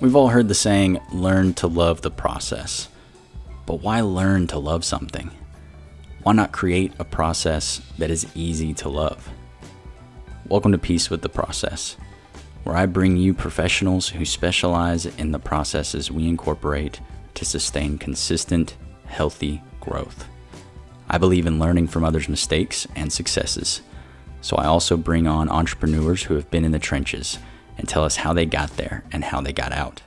We've all heard the saying, learn to love the process. But why learn to love something? Why not create a process that is easy to love? Welcome to Peace with the Process, where I bring you professionals who specialize in the processes we incorporate to sustain consistent, healthy growth. I believe in learning from others' mistakes and successes, so I also bring on entrepreneurs who have been in the trenches and tell us how they got there and how they got out.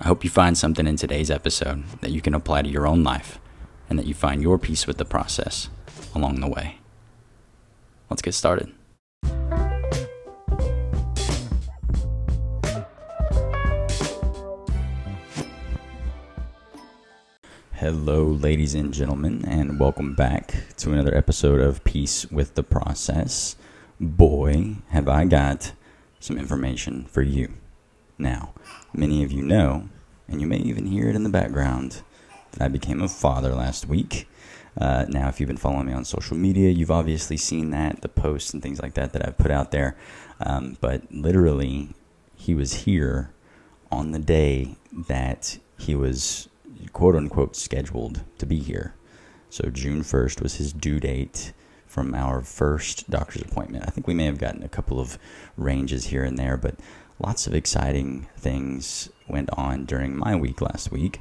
I hope you find something in today's episode that you can apply to your own life and that you find your peace with the process along the way. Let's get started. Hello, ladies and gentlemen, and welcome back to another episode of Peace with the Process. Boy, have I got some information for you. Now, many of you know, and you may even hear it in the background, that I became a father last week. Uh, now, if you've been following me on social media, you've obviously seen that, the posts and things like that that I've put out there. Um, but literally, he was here on the day that he was quote unquote scheduled to be here. So, June 1st was his due date from our first doctor's appointment. I think we may have gotten a couple of ranges here and there, but lots of exciting things went on during my week last week.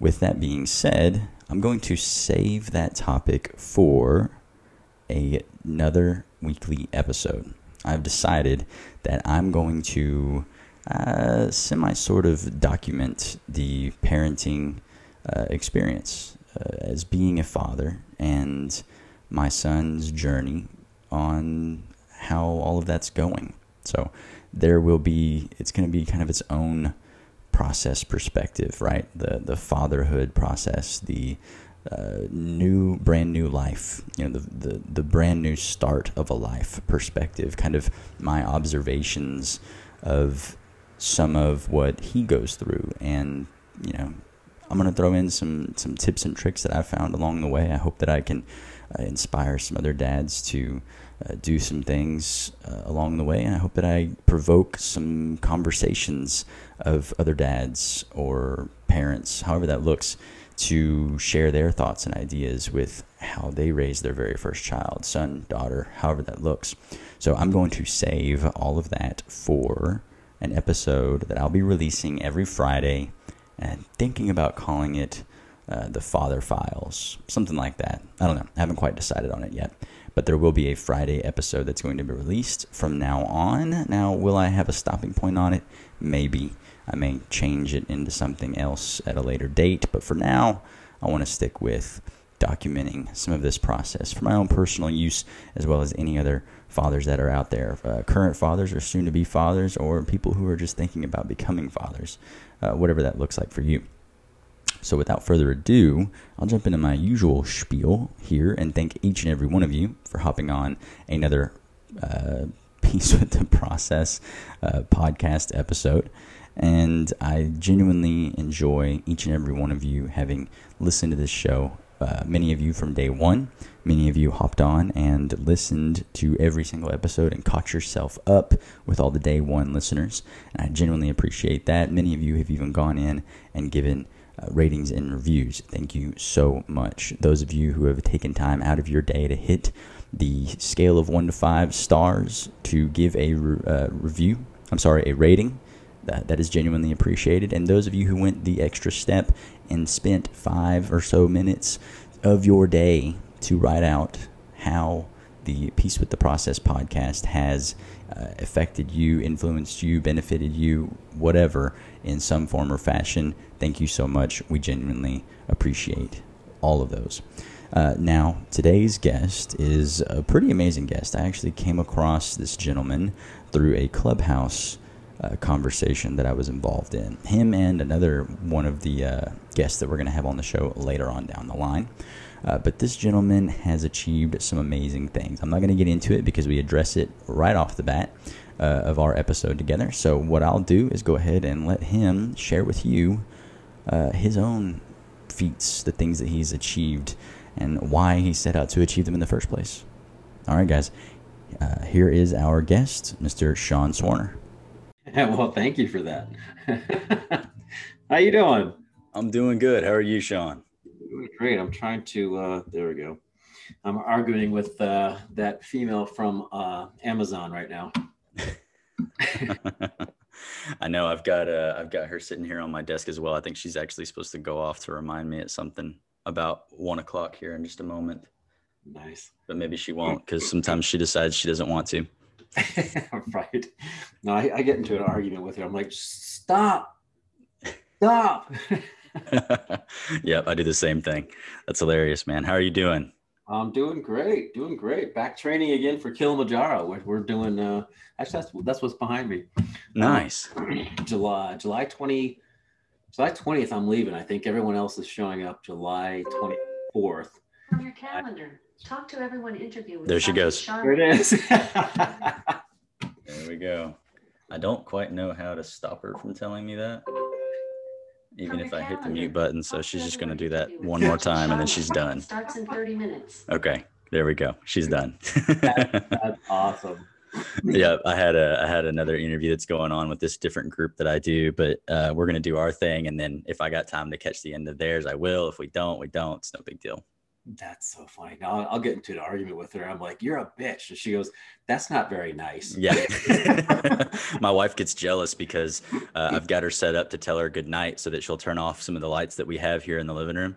With that being said, I'm going to save that topic for a, another weekly episode. I've decided that I'm going to uh, semi sort of document the parenting uh, experience uh, as being a father and my son's journey on how all of that's going. So there will be it's going to be kind of its own process perspective, right? The the fatherhood process, the uh, new brand new life, you know, the, the the brand new start of a life perspective, kind of my observations of some of what he goes through and you know I'm going to throw in some some tips and tricks that I've found along the way. I hope that I can uh, inspire some other dads to uh, do some things uh, along the way. And I hope that I provoke some conversations of other dads or parents, however that looks, to share their thoughts and ideas with how they raise their very first child, son, daughter, however that looks. So I'm going to save all of that for an episode that I'll be releasing every Friday and thinking about calling it uh, the Father Files, something like that. I don't know. I haven't quite decided on it yet. But there will be a Friday episode that's going to be released from now on. Now, will I have a stopping point on it? Maybe. I may change it into something else at a later date. But for now, I want to stick with documenting some of this process for my own personal use as well as any other fathers that are out there uh, current fathers or soon to be fathers or people who are just thinking about becoming fathers uh, whatever that looks like for you so without further ado, I'll jump into my usual spiel here and thank each and every one of you for hopping on another uh, Peace with the Process uh, podcast episode. And I genuinely enjoy each and every one of you having listened to this show. Uh, many of you from day one, many of you hopped on and listened to every single episode and caught yourself up with all the day one listeners. And I genuinely appreciate that. Many of you have even gone in and given uh, ratings and reviews. Thank you so much. Those of you who have taken time out of your day to hit the scale of one to five stars to give a re- uh, review, I'm sorry, a rating. That, that is genuinely appreciated. And those of you who went the extra step and spent five or so minutes of your day to write out how the Peace with the Process podcast has uh, affected you, influenced you, benefited you, whatever, in some form or fashion. Thank you so much. We genuinely appreciate all of those. Uh, now, today's guest is a pretty amazing guest. I actually came across this gentleman through a clubhouse uh, conversation that I was involved in. Him and another one of the uh, guests that we're going to have on the show later on down the line. Uh, but this gentleman has achieved some amazing things. I'm not going to get into it because we address it right off the bat uh, of our episode together. So, what I'll do is go ahead and let him share with you uh, his own feats, the things that he's achieved, and why he set out to achieve them in the first place. All right, guys, uh, here is our guest, Mr. Sean Swarner. well, thank you for that. How you doing? I'm doing good. How are you, Sean? Doing great. I'm trying to. Uh, there we go. I'm arguing with uh, that female from uh, Amazon right now. I know. I've got uh, I've got her sitting here on my desk as well. I think she's actually supposed to go off to remind me at something about one o'clock here in just a moment. Nice. But maybe she won't because sometimes she decides she doesn't want to. right. No, I, I, get into an argument with her. I'm like, stop, stop. yep, I do the same thing. That's hilarious, man. How are you doing? I'm doing great, doing great. Back training again for Kilimanjaro. We're, we're doing. Uh, actually, that's that's what's behind me. Nice. Um, July July twenty, July twentieth. I'm leaving. I think everyone else is showing up July twenty fourth. From your calendar. Talk to everyone interview. There she goes. There it is. there we go. I don't quite know how to stop her from telling me that. Even if I hit the mute button, so she's just going to do that one more time and then she's done. Starts in 30 minutes. Okay, there we go. She's done. that's, that's awesome. yeah, I had a I had another interview that's going on with this different group that I do, but uh, we're gonna do our thing, and then if I got time to catch the end of theirs, I will. If we don't, we don't. It's no big deal. That's so funny. Now I'll get into an argument with her. I'm like, "You're a bitch," and she goes, "That's not very nice." Yeah. My wife gets jealous because uh, I've got her set up to tell her good night so that she'll turn off some of the lights that we have here in the living room,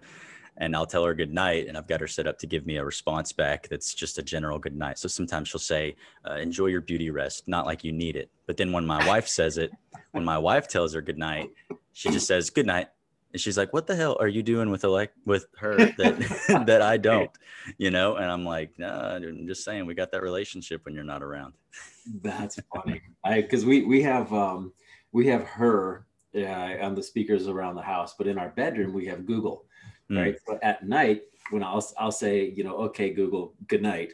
and I'll tell her good night, and I've got her set up to give me a response back that's just a general good night. So sometimes she'll say, uh, "Enjoy your beauty rest," not like you need it. But then when my wife says it, when my wife tells her good night, she just says good night and she's like what the hell are you doing with elect with her that that i don't? You know? And i'm like no nah, i'm just saying we got that relationship when you're not around. That's funny. I because we we have um we have her uh, on the speakers around the house but in our bedroom we have google mm. right? So at night when i'll i'll say you know okay google good night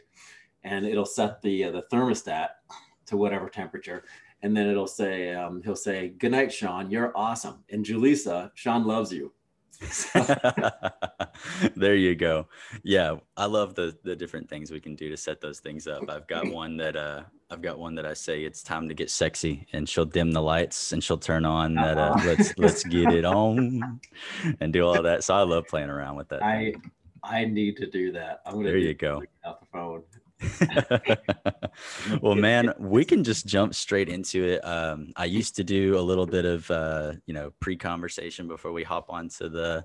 and it'll set the uh, the thermostat to whatever temperature and then it'll say um, he'll say good night sean. You're awesome. And julissa sean loves you. There you go. Yeah i love the the different things we can do to set those things up. I've got one that uh i've got one that i say it's time to get sexy and she'll dim the lights and she'll turn on that uh, uh-huh. let's let's get it on and do all that. So i love playing around with that i i need to do that. I'm gonna there you go. out the phone well, man, we can just jump straight into it. Um, I used to do a little bit of uh, you know pre-conversation before we hop onto the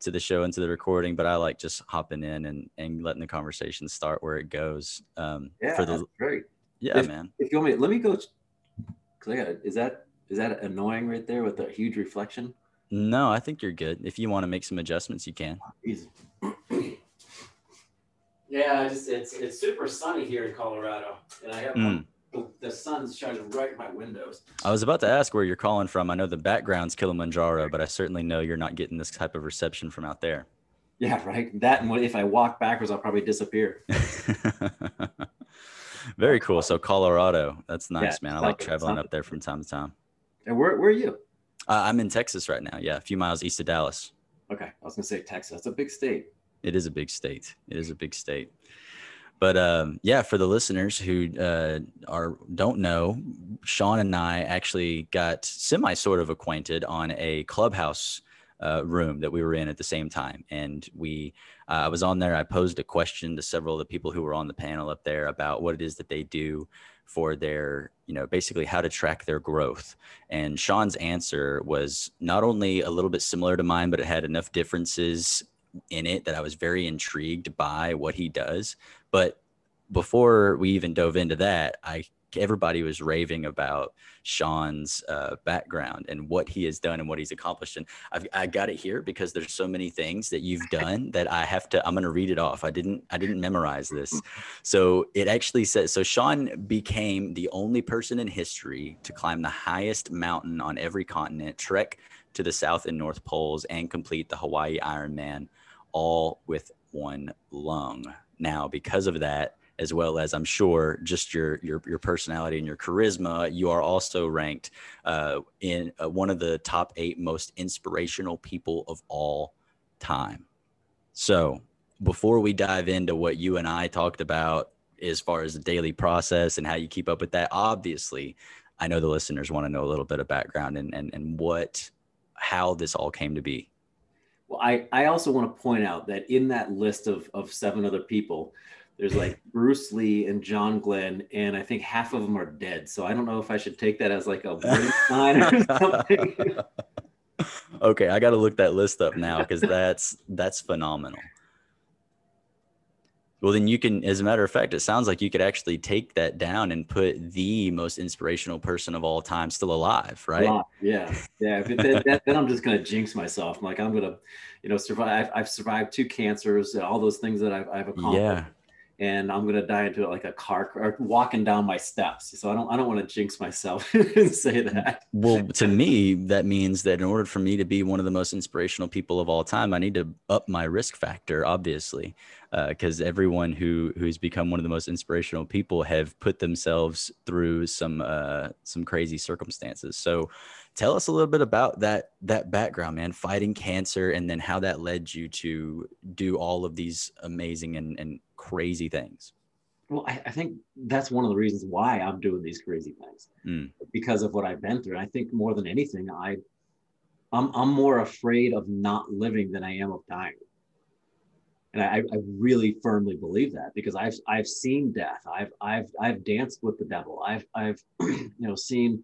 to the show and to the recording, but I like just hopping in and and letting the conversation start where it goes. Um, yeah, for the great. Yeah, if, man. If you want me, let me go. Cause I got is that is that annoying right there with the huge reflection? No, I think you're good. If you want to make some adjustments, you can. Easy. Yeah, just it's it's super sunny here in Colorado, and I have mm. the, the sun's shining right in my windows. I was about to ask where you're calling from. I know the background's Kilimanjaro, but I certainly know you're not getting this type of reception from out there. Yeah, right. That and if I walk backwards, I'll probably disappear. Very cool. So Colorado, that's nice, yeah, man. I like traveling up there from time to time. And where where are you? Uh, I'm in Texas right now. Yeah, a few miles east of Dallas. Okay, I was gonna say Texas. That's a big state. It is a big state. It is a big state. But um, yeah, for the listeners who uh, are don't know, Sean and I actually got semi sort of acquainted on a clubhouse uh, room that we were in at the same time, and we uh, I was on there. I posed a question to several of the people who were on the panel up there about what it is that they do for their you know basically how to track their growth and sean's answer was not only a little bit similar to mine but it had enough differences in it that I was very intrigued by what he does. But before we even dove into that, I everybody was raving about Sean's uh, background and what he has done and what he's accomplished. And I've, I got it here because there's so many things that you've done that I have to. I'm going to read it off. I didn't. I didn't memorize this. So it actually says. So Sean became the only person in history to climb the highest mountain on every continent, trek to the South and North Poles, and complete the Hawaii Ironman all with one lung. Now, because of that, as well as I'm sure just your your your personality and your charisma, you are also ranked uh, in uh, one of the top eight most inspirational people of all time. So, before we dive into what you and I talked about as far as the daily process and how you keep up with that, obviously, I know the listeners want to know a little bit of background and and and what how this all came to be. Well, I, I also want to point out that in that list of, of seven other people, there's like Bruce Lee and John Glenn, and I think half of them are dead. So I don't know if I should take that as like a warning sign or something. okay, I got to look that list up now because that's that's phenomenal. Well, then you can, as a matter of fact, it sounds like you could actually take that down and put the most inspirational person of all time still alive, right? Yeah, yeah. Then, that, then I'm just gonna jinx myself. I'm like I'm gonna, you know, survive. I've, I've survived two cancers, uh, all those things that I've, I've accomplished. Yeah and I'm gonna die into it like a car or walking down my steps. So I don't I don't want to jinx myself and say that. Well, to me, that means that in order for me to be one of the most inspirational people of all time, I need to up my risk factor, obviously, because uh, everyone who who's become one of the most inspirational people have put themselves through some uh, some crazy circumstances. So tell us a little bit about that that background man fighting cancer and then how that led you to do all of these amazing and, and crazy things? Well, I, I, think that's one of the reasons why I'm doing these crazy things mm. because of what I've been through. I think more than anything, I, I'm, I'm more afraid of not living than I am of dying. And I, I really firmly believe that because I've, I've seen death. I've, I've, I've danced with the devil. I've, I've, you know, seen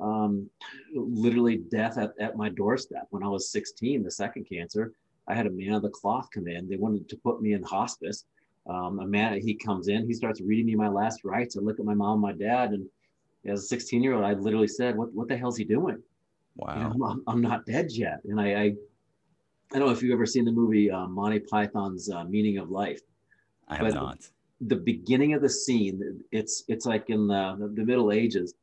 um, literally death at, at my doorstep. When I was 16, the second cancer, I had a man of the cloth come in. They wanted to put me in hospice um, a man he comes in he starts reading me my last rites i look at my mom and my dad and as a 16 year old i literally said what, what the hell's he doing wow you know, I'm, I'm, not dead yet and I, I, I don't know if you've ever seen the movie uh, monty python's uh, meaning of life i have not the, the beginning of the scene it's it's like in the, the middle ages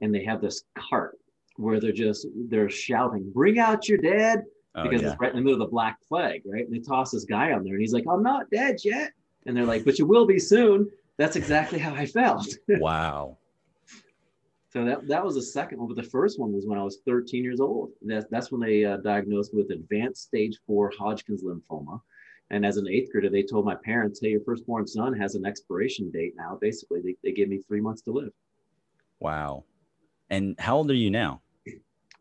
and they have this cart where they're just they're shouting bring out your dead oh, because yeah. it's right in the middle of the black plague right and they toss this guy on there and he's like i'm not dead yet and they're like, but you will be soon. That's exactly how I felt. wow. So that, that was the second one, but the first one was when I was 13 years old. That, that's when they uh, diagnosed me with advanced stage four Hodgkin's lymphoma. And as an eighth grader, they told my parents, hey, your firstborn son has an expiration date now. Basically, they, they gave me three months to live. Wow. And how old are you now?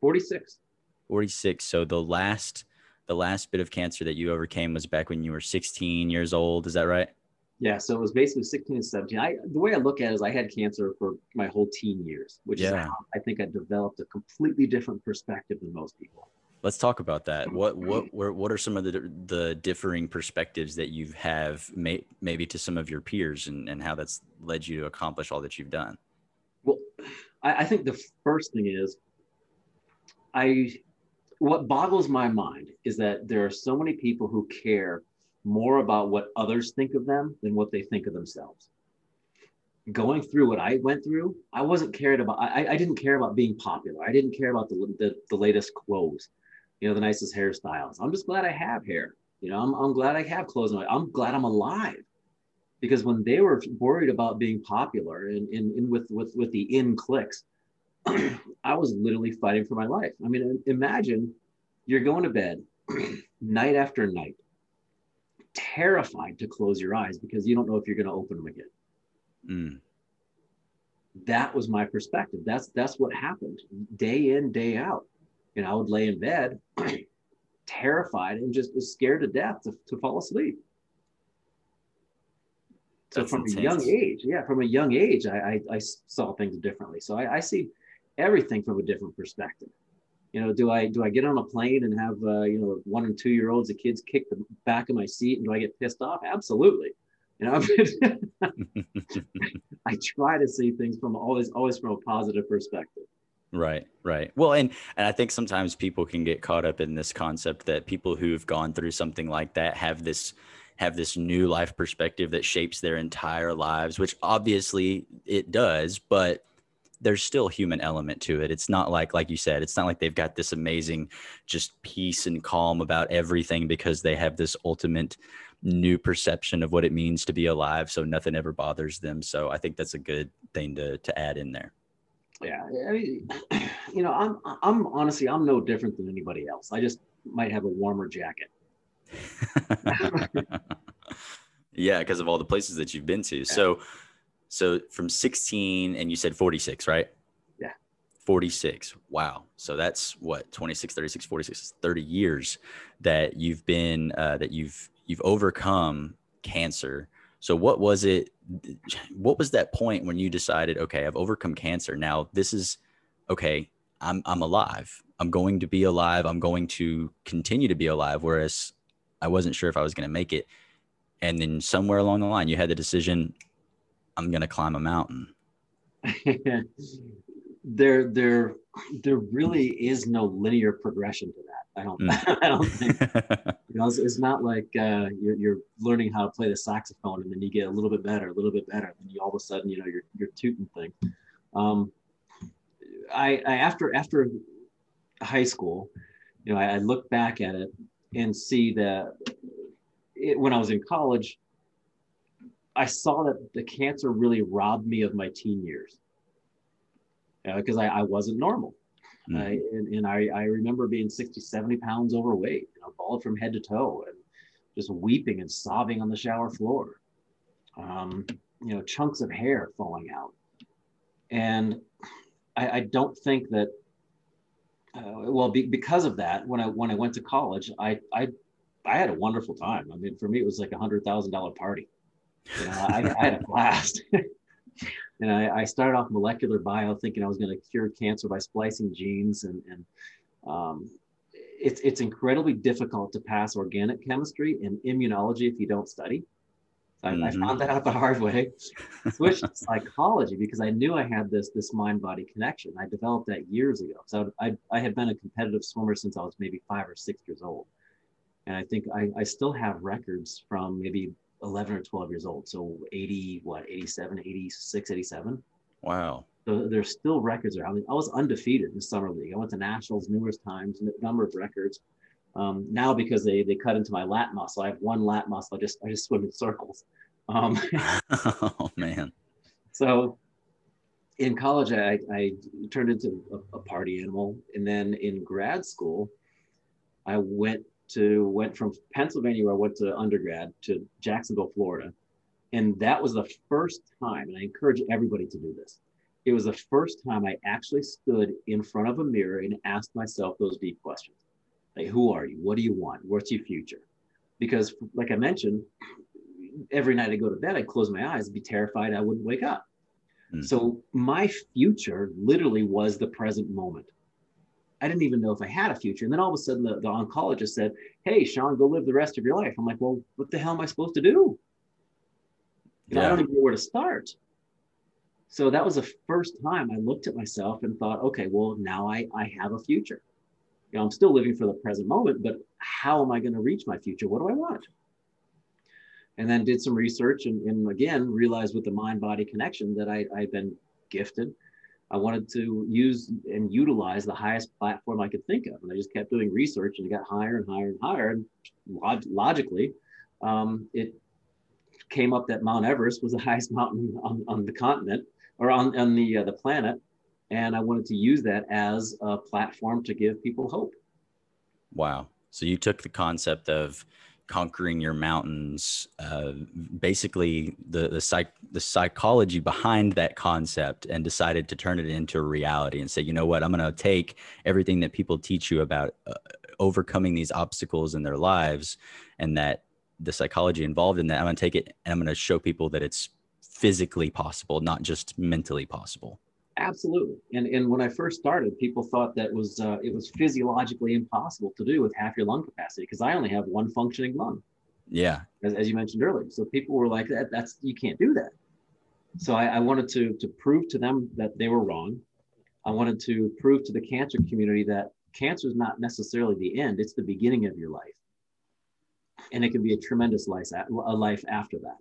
46. 46. So the last the last bit of cancer that you overcame was back when you were 16 years old. Is that right? Yeah. So it was basically 16 and 17. I, the way I look at it is I had cancer for my whole teen years, which yeah. is how I think I developed a completely different perspective than most people. Let's talk about that. What what what are some of the the differing perspectives that you have may, maybe to some of your peers and, and how that's led you to accomplish all that you've done? Well, I, I think the first thing is I what boggles my mind is that there are so many people who care more about what others think of them than what they think of themselves. Going through what I went through, I wasn't cared about. I, I didn't care about being popular. I didn't care about the, the, the latest clothes, you know, the nicest hairstyles. I'm just glad I have hair. You know, I'm, I'm glad I have clothes. I'm glad I'm alive because when they were worried about being popular and in, in with, with, with the in clicks, I was literally fighting for my life. I mean, imagine you're going to bed night after night, terrified to close your eyes because you don't know if you're going to open them again. Mm. That was my perspective. That's that's what happened day in, day out. And I would lay in bed, terrified and just scared to death to, to fall asleep. So from intense. a young age, yeah, from a young age, I, I, I saw things differently. So I, I see everything from a different perspective. You know, do I do I get on a plane and have uh, you know one and two year olds, the kids kick the back of my seat, and do I get pissed off? Absolutely. You know, I try to see things from always always from a positive perspective. Right, right. Well, and and I think sometimes people can get caught up in this concept that people who've gone through something like that have this have this new life perspective that shapes their entire lives, which obviously it does, but there's still a human element to it. It's not like, like you said, it's not like they've got this amazing just peace and calm about everything because they have this ultimate new perception of what it means to be alive. So nothing ever bothers them. So I think that's a good thing to, to add in there. Yeah. I mean, you know, I'm, I'm honestly, I'm no different than anybody else. I just might have a warmer jacket. yeah. Because of all the places that you've been to. Yeah. So, so from 16 and you said 46, right? Yeah. 46. Wow. So that's what 26, 36, 46, 30 years that you've been uh, that you've you've overcome cancer. So what was it what was that point when you decided, okay, I've overcome cancer. Now this is okay, I'm I'm alive. I'm going to be alive. I'm going to continue to be alive whereas I wasn't sure if I was going to make it. And then somewhere along the line you had the decision I'm going to climb a mountain. there there there really is no linear progression to that i don't mm. i don't think you know it's, it's not like uh, you're, you're learning how to play the saxophone and then you get a little bit better a little bit better and you all of a sudden you know you're you're tooting thing um, I, I after after high school you know I, I look back at it and see that it, when i was in college i saw that the cancer really robbed me of my teen years because uh, I, I wasn't normal. Mm. Uh, and, and I, I remember being 60, 70 pounds overweight, you know, bald from head to toe and just weeping and sobbing on the shower floor. Um, you know, chunks of hair falling out. And I, I don't think that, uh, well, be, because of that, when I, when I went to college, I, I, I had a wonderful time. I mean, for me, it was like a hundred thousand dollar party. You know, I, I had a blast. and I, I, started off molecular bio thinking I was going to cure cancer by splicing genes and, and um, it's, it's incredibly difficult to pass organic chemistry and immunology if you don't study. I, mm-hmm. I found that out the hard way. Switched to psychology because I knew I had this this mind body connection. I developed that years ago. So I, I had been a competitive swimmer since I was maybe five or six years old, and I think I, I still have records from maybe 11 or 12 years old. So 80, what, 87, 86, 87. Wow. So there's still records there. I mean, I was undefeated in summer league. I went to nationals numerous times, number of records. Um, now because they they cut into my lat muscle, I have one lat muscle. I just I just swim in circles. Um, oh man. So in college, I, I turned into a, a party animal, and then in grad school, I went to went from Pennsylvania where I went to undergrad to Jacksonville, Florida. And that was the first time, and I encourage everybody to do this. It was the first time I actually stood in front of a mirror and asked myself those deep questions. Like, who are you? What do you want? What's your future? Because, like I mentioned, every night I go to bed, I close my eyes, be terrified I wouldn't wake up. Mm. So my future literally was the present moment. I didn't even know if I had a future. And then all of a sudden, the, the oncologist said, Hey, Sean, go live the rest of your life. I'm like, Well, what the hell am I supposed to do? You know, yeah. I don't even know where to start. So that was the first time I looked at myself and thought, okay, well, now I, I have a future. You know, I'm still living for the present moment, but how am I going to reach my future? What do I want? And then did some research and, and again realized with the mind body connection that I, I've been gifted I wanted to use and utilize the highest platform I could think of. And I just kept doing research and it got higher and higher and higher. And log- logically, um, it came up that Mount Everest was the highest mountain on, on the continent or on, on the, uh, the planet. And I wanted to use that as a platform to give people hope. Wow. So you took the concept of conquering your mountains uh, basically the the, psych, the psychology behind that concept and decided to turn it into a reality and say you know what? I'm going to take everything that people teach you about uh, overcoming these obstacles in their lives and that the psychology involved in that i'm going to take it and i'm going to show people that it's physically possible not just mentally possible Absolutely. And, and when I first started, people thought that was uh, it was physiologically impossible to do with half your lung capacity because I only have one functioning lung. Yeah. As, as you mentioned earlier. So people were like, that, that's you can't do that. So I, I wanted to to prove to them that they were wrong. I wanted to prove to the cancer community that cancer is not necessarily the end; it's the beginning of your life, and it can be a tremendous life a life after that.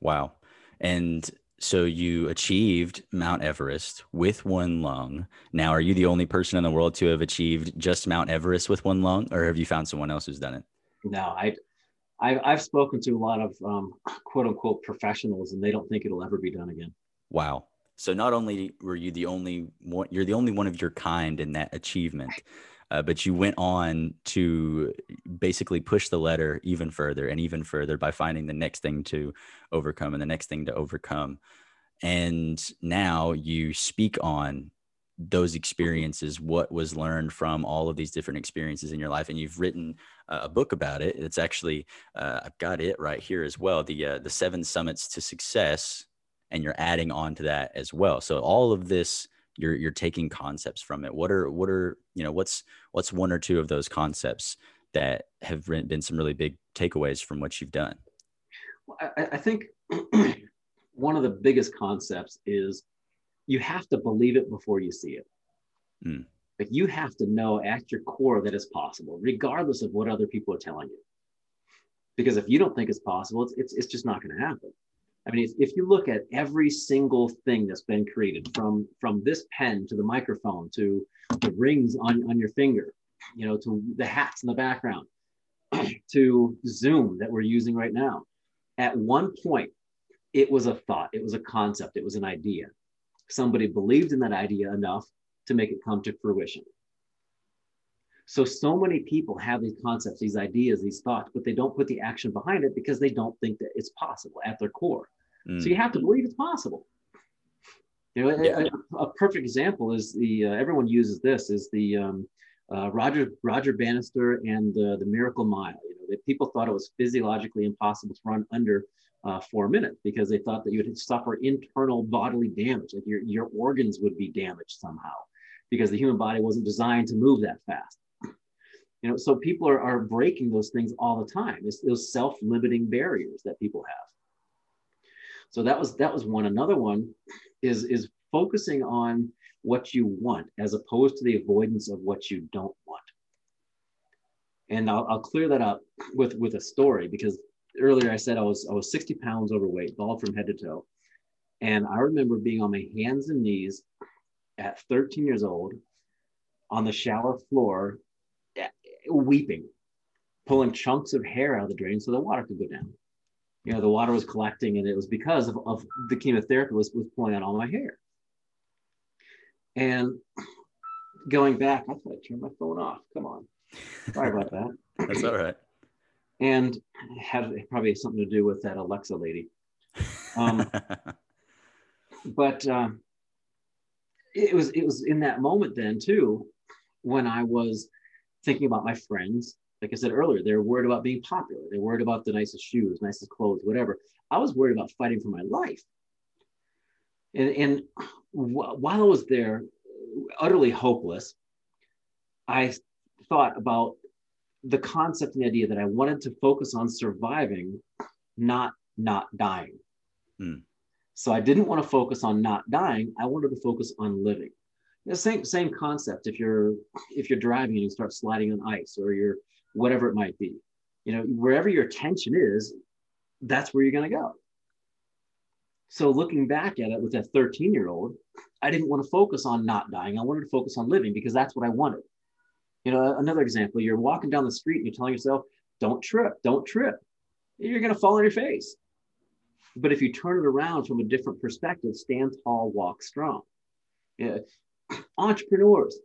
Wow. And so you achieved Mount Everest with one lung. Now, are you the only person in the world to have achieved just Mount Everest with one lung, or have you found someone else who's done it? No, I, I I've spoken to a lot of um, quote unquote professionals, and they don't think it'll ever be done again. Wow. So not only were you the only one, you're the only one of your kind in that achievement, uh, but you went on to basically push the letter even further and even further by finding the next thing to overcome and the next thing to overcome. and now you speak on those experiences what was learned from all of these different experiences in your life and you've written uh, a book about it it's actually uh, i've got it right here as well the uh, the seven summits to success and you're adding on to that as well so all of this you're you're taking concepts from it what are what are you know what's what's one or two of those concepts that have been some really big takeaways from what you've done well, I, I think one of the biggest concepts is you have to believe it before you see it. Mm. Like you have to know at your core that it's possible, regardless of what other people are telling you. Because if you don't think it's possible, it's, it's, it's just not going to happen. I mean, if, if you look at every single thing that's been created from, from this pen to the microphone to the rings on, on your finger, you know, to the hats in the background, to Zoom that we're using right now, at one point, it was a thought, it was a concept, it was an idea somebody believed in that idea enough to make it come to fruition. So, so many people have these concepts, these ideas, these thoughts, but they don't put the action behind it because they don't think that it's possible at their core. Mm. So, you have to believe it's possible. You know, yeah. a, a, perfect example is the uh, everyone uses this is the um, uh, Roger Roger Bannister and the the Miracle Mile. You know, that people thought it was physiologically impossible to run under uh, four minutes because they thought that you would suffer internal bodily damage, like your, your organs would be damaged somehow because the human body wasn't designed to move that fast. You know, so people are, are breaking those things all the time. It's those self-limiting barriers that people have. So that was that was one. Another one is is focusing on what you want as opposed to the avoidance of what you don't want. And I'll, I'll clear that up with with a story because earlier I said I was I was 60 pounds overweight, bald from head to toe. And I remember being on my hands and knees at 13 years old on the shower floor, eh, weeping, pulling chunks of hair out of the drain so the water could go down. You know, the water was collecting, and it was because of, of the chemotherapy was, was pulling out all my hair. And going back, I thought I turned my phone off. Come on. Sorry about that. That's all right and had probably something to do with that Alexa lady. Um, but uh, it was it was in that moment then too when I was thinking about my friends. Like I said earlier, they're worried about being popular. They're worried about the nicest shoes, nicest clothes, whatever. I was worried about fighting for my life. And, and while I was there, utterly hopeless, I thought about the concept and the idea that I wanted to focus on surviving, not not dying. Hmm. So I didn't want to focus on not dying. I wanted to focus on living. The same same concept. If you're if you're driving and you start sliding on ice or you're whatever it might be, you know wherever your attention is, that's where you're going to go. So looking back at it with that 13 year old, I didn't want to focus on not dying. I wanted to focus on living because that's what I wanted. You know, another example, you're walking down the street and you're telling yourself, don't trip, don't trip. You're going to fall on your face. But if you turn it around from a different perspective, stand tall, walk strong. Yeah. Entrepreneurs,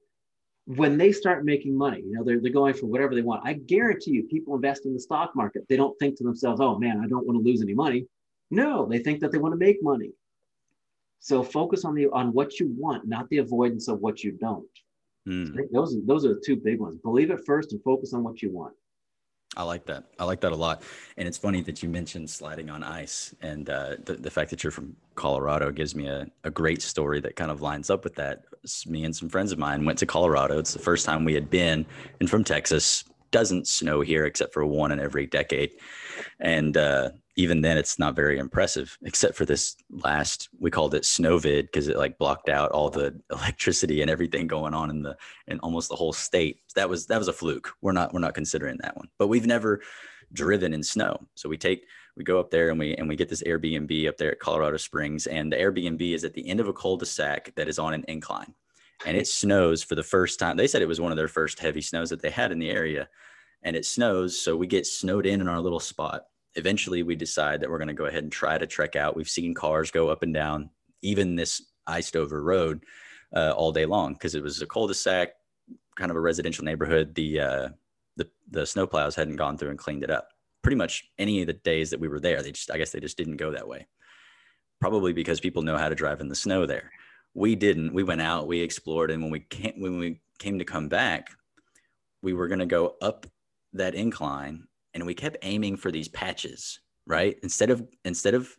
when they start making money, you know, they're, they're going for whatever they want. I guarantee you, people invest in the stock market. They don't think to themselves, oh man, I don't want to lose any money. No, they think that they want to make money. So focus on the on what you want, not the avoidance of what you don't. Mm. Those those are the two big ones. Believe it first and focus on what you want. I like that. I like that a lot. And it's funny that you mentioned sliding on ice and uh, the, the fact that you're from Colorado gives me a, a great story that kind of lines up with that. Me and some friends of mine went to Colorado. It's the first time we had been and from Texas. Doesn't snow here except for one in every decade. And uh, even then it's not very impressive except for this last we called it snowvid because it like blocked out all the electricity and everything going on in the in almost the whole state. That was that was a fluke. We're not we're not considering that one. But we've never driven in snow. So we take we go up there and we and we get this airbnb up there at colorado springs and the airbnb is at the end of a cul-de-sac that is on an incline. And it snows for the first time. They said it was one of their first heavy snows that they had in the area and it snows so we get snowed in in our little spot eventually we decide that we're going to go ahead and try to trek out. We've seen cars go up and down even this iced over road uh, all day long because it was a cul-de-sac, kind of a residential neighborhood. The uh, the the snowplows hadn't gone through and cleaned it up. Pretty much any of the days that we were there, they just I guess they just didn't go that way. probably because people know how to drive in the snow there. We didn't. We went out, we explored, and when we came when we came to come back, we were going to go up that incline, and we kept aiming for these patches. Right instead of instead of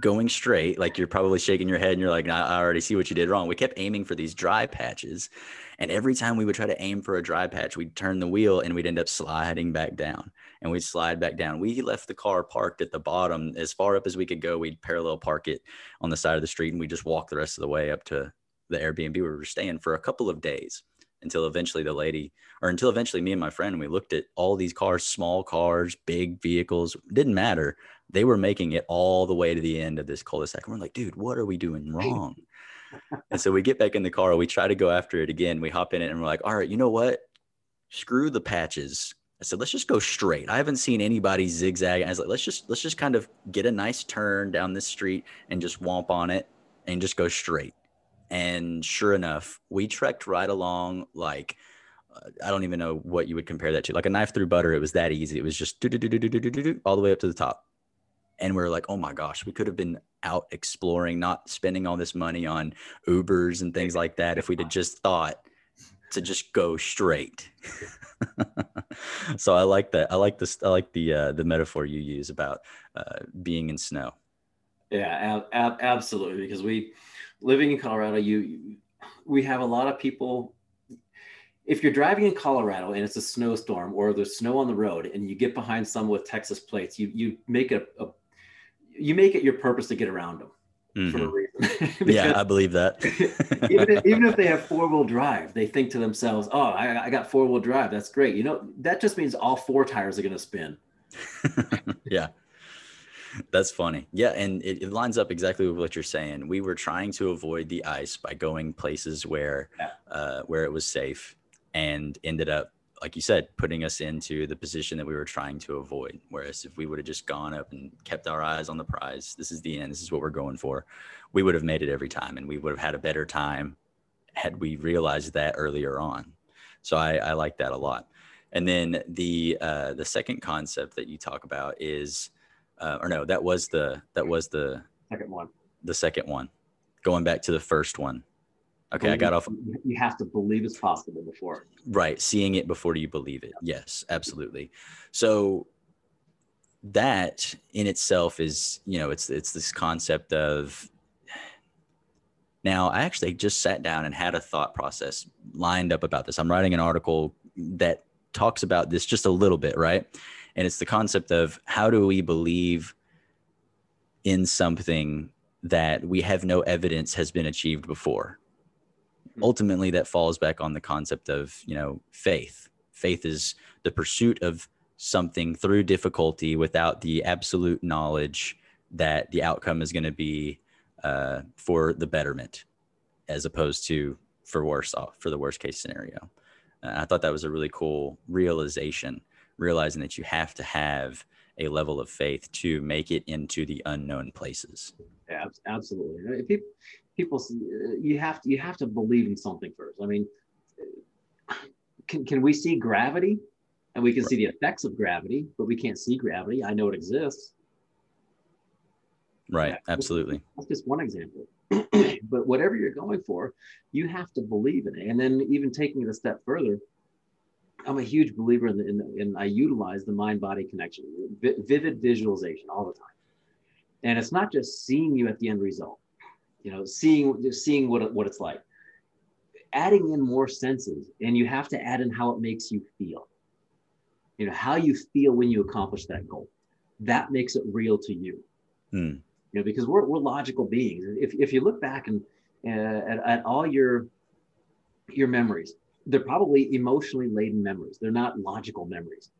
going straight, like you're probably shaking your head and you're like, I already see what you did wrong. We kept aiming for these dry patches. And every time we would try to aim for a dry patch, we'd turn the wheel and we'd end up sliding back down and we'd slide back down. We left the car parked at the bottom as far up as we could go. We'd parallel park it on the side of the street and we just walk the rest of the way up to the Airbnb where we were staying for a couple of days until eventually the lady or until eventually me and my friend and we looked at all these cars small cars big vehicles didn't matter they were making it all the way to the end of this cul-de-sac and we're like dude what are we doing wrong and so we get back in the car we try to go after it again we hop in it and we're like all right you know what screw the patches I said, let's just go straight. I haven't seen anybody zigzag. I was like, let's just let's just kind of get a nice turn down this street and just womp on it and just go straight. And sure enough, we trekked right along like uh, I don't even know what you would compare that to. Like a knife through butter, it was that easy. It was just all the way up to the top. And we are like, oh my gosh, we could have been out exploring, not spending all this money on Ubers and things like that if we'd have just thought to just go straight. so I like that. I like this. I like the uh, the metaphor you use about uh, being in snow. Yeah, ab- ab- absolutely. Because we living in Colorado, you, you we have a lot of people. If you're driving in Colorado and it's a snowstorm or there's snow on the road and you get behind someone with Texas plates, you you make a, a you make it your purpose to get around them mm-hmm. for a mm-hmm. reason. yeah, I believe that. even, if, even if they have four wheel drive, they think to themselves, "Oh, I, I got four wheel drive. That's great." You know, that just means all four tires are going to spin. yeah. That's funny. Yeah, and it, it, lines up exactly with what you're saying. We were trying to avoid the ice by going places where yeah. uh, where it was safe, and ended up, like you said, putting us into the position that we were trying to avoid. Whereas if we would have just gone up and kept our eyes on the prize, this is the end. This is what we're going for. We would have made it every time, and we would have had a better time had we realized that earlier on. So I, I like that a lot. And then the uh, the second concept that you talk about is uh, or no, that was the that was the second one. The second one. Going back to the first one. Okay, believe, I got off. You have to believe it's possible before. Right, seeing it before you believe it. Yes, absolutely. So that in itself is, you know, it's it's this concept of now, I actually just sat down and had a thought process lined up about this. I'm writing an article that talks about this just a little bit, right? And it's the concept of how do we believe in something that we have no evidence has been achieved before? Mm-hmm. ultimately that falls back on the concept of you know faith. Faith is the pursuit of something through difficulty without the absolute knowledge that the outcome is going to be uh, for the betterment as opposed to for worse off for the worst case scenario. Uh, i thought that was a really cool realization realizing that you have to have a level of faith to make it into the unknown places. Yeah, absolutely. Uh, people, people, uh, you have to you have to believe in something first. I mean, uh, can can we see gravity? And we can right. see the effects of gravity, but we can't see gravity. I know it exists. Right. Yeah, Absolutely. That's just one example. but whatever you're going for, you have to believe in it. And then even taking it a step further, I'm a huge believer in, the, in, in I utilize the mind body connection, v- vivid visualization all the time. And it's not just seeing you at the end result, you know, seeing just seeing what, what it's like. Adding in more senses, and you have to add in how it makes you feel. You know, how you feel when you accomplish that goal. That makes it real to you. Hmm. You know, because we're, we're logical beings. If, if you look back and uh, at, at all your your memories, they're probably emotionally laden memories. They're not logical memories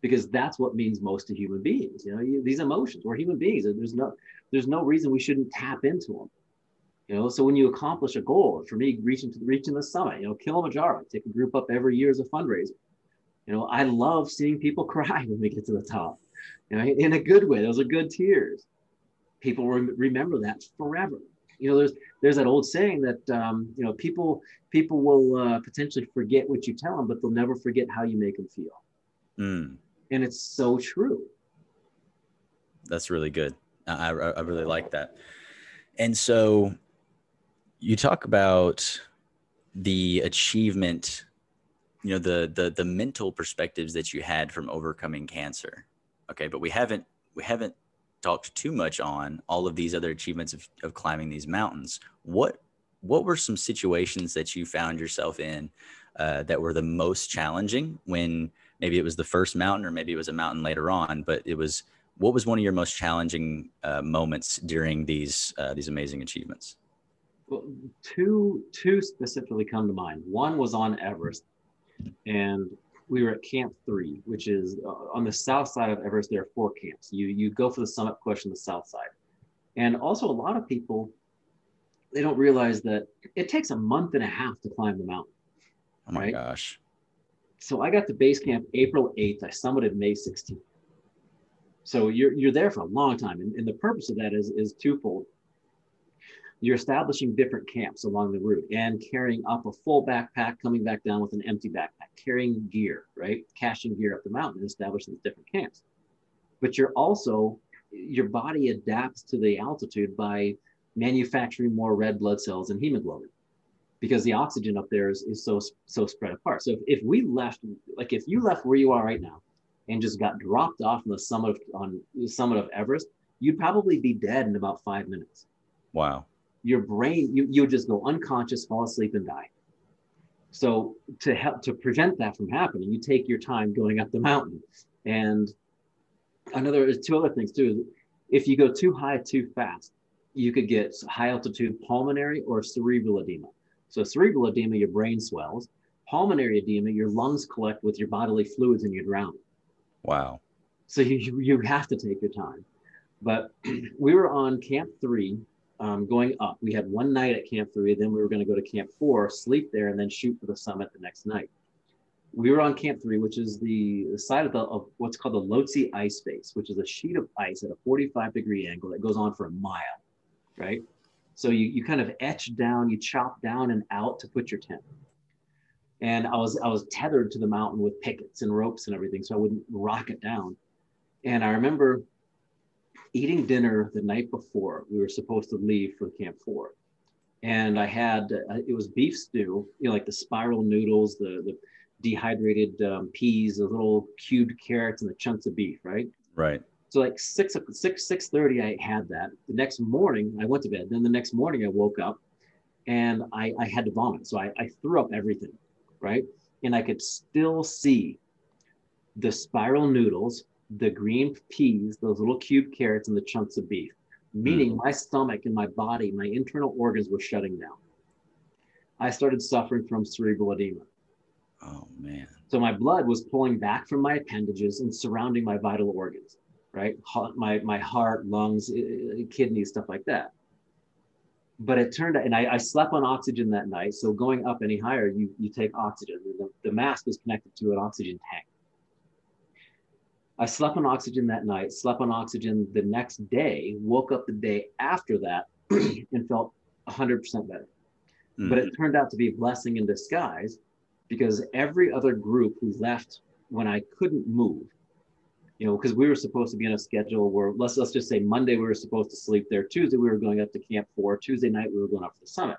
because that's what means most to human beings. You know, these emotions, we're human beings. There's no, there's no reason we shouldn't tap into them. You know, so when you accomplish a goal, for me, reaching to reaching the summit, you know, Kilimanjaro, take a group up every year as a fundraiser. You know, I love seeing people cry when we get to the top. You know, in a good way. Those are good tears. People re- remember that forever you know there's there's that old saying that um, you know people people will uh, potentially forget what you tell them but they'll never forget how you make them feel mm. and it's so true that's really good I, I really like that. And so you talk about the achievement, you know, the the the mental perspectives that you had from overcoming cancer. Okay, but we haven't we haven't talked too much on all of these other achievements of, of climbing these mountains. What what were some situations that you found yourself in uh, that were the most challenging when maybe it was the first mountain or maybe it was a mountain later on, but it was what was one of your most challenging uh, moments during these uh, these amazing achievements? Well, two two specifically come to mind. One was on Everest, and we were at Camp Three, which is uh, on the south side of Everest. There are four camps. You you go for the summit push on the south side, and also a lot of people they don't realize that it takes a month and a half to climb the mountain. Oh my right? gosh! So I got to base camp April eighth. I summited May sixteenth. So you're you're there for a long time, and, and the purpose of that is is twofold you're establishing different camps along the route and carrying up a full backpack, coming back down with an empty backpack, carrying gear, right? Caching gear up the mountain, and establishing different camps. But you're also, your body adapts to the altitude by manufacturing more red blood cells and hemoglobin because the oxygen up there is, is so so spread apart. So if, if we left, like if you left where you are right now and just got dropped off on the summit of, on the summit of Everest, you'd probably be dead in about five minutes. Wow your brain you you just go unconscious fall asleep and die. So to help to prevent that from happening you take your time going up the mountain. And another two other things too. If you go too high too fast you could get high altitude pulmonary or cerebral edema. So cerebral edema your brain swells. Pulmonary edema your lungs collect with your bodily fluids and you drown. Wow. So you, you have to take your time. But we were on camp three um, going up. We had one night at Camp Three, then we were going to go to Camp Four, sleep there, and then shoot for the summit the next night. We were on Camp Three, which is the, the side of, the, of what's called the Lhotse ice face, which is a sheet of ice at a 45 degree angle that goes on for a mile, right? So you, you kind of etch down, you chop down and out to put your tent. And I was I was tethered to the mountain with pickets and ropes and everything, so I wouldn't rock it down. And I remember eating dinner the night before we were supposed to leave for Camp Four, and I had uh, it was beef stew, you know, like the spiral noodles, the the dehydrated um, peas, the little cubed carrots, and the chunks of beef, right? Right. So like six six six thirty, I had that. The next morning, I went to bed. Then the next morning, I woke up, and I I had to vomit. So I, I threw up everything, right? And I could still see the spiral noodles the green peas, those little cube carrots, and the chunks of beef, meaning mm. my stomach and my body, my internal organs were shutting down. I started suffering from cerebral edema. Oh, man. So my blood was pulling back from my appendages and surrounding my vital organs, right? My, my heart, lungs, kidneys, stuff like that. But it turned out, and I, I slept on oxygen that night. So going up any higher, you, you take oxygen. The, the mask is connected to an oxygen tank. I slept on oxygen that night, slept on oxygen the next day, woke up the day after that and felt 100% better. Mm-hmm. But it turned out to be a blessing in disguise because every other group who left when I couldn't move, you know, because we were supposed to be on a schedule where let's let's just say Monday we were supposed to sleep there, Tuesday we were going up to Camp Four, Tuesday night we were going up to the summit.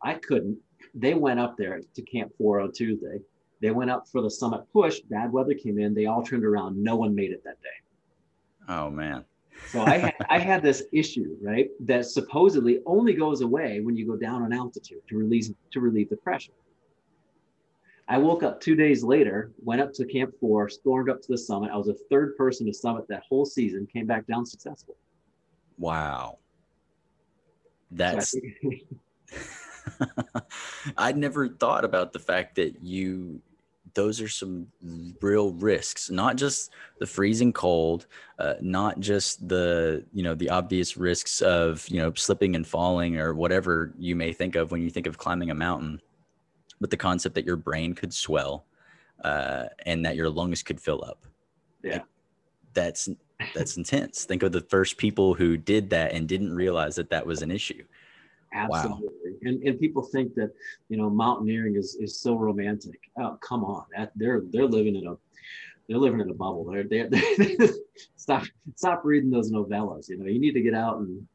I couldn't. They went up there to Camp Four on Tuesday. They went up for the summit push. Bad weather came in. They all turned around. No one made it that day. Oh man. so I had, I had this issue, right? That supposedly only goes away when you go down on altitude to release to relieve the pressure. I woke up two days later, went up to Camp Four, stormed up to the summit. I was the third person to summit that whole season. Came back down successful. Wow. That's. So I'd never thought about the fact that you those are some real risks not just the freezing cold uh, not just the you know the obvious risks of you know slipping and falling or whatever you may think of when you think of climbing a mountain but the concept that your brain could swell uh, and that your lungs could fill up yeah like, that's that's intense think of the first people who did that and didn't realize that that was an issue Absolutely. Wow. And, and people think that, you know, mountaineering is, is so romantic. Oh, come on. That they're, they're living in a, they're living in a bubble. They're, they're, they're stop stop reading those novellas. You know, you need to get out and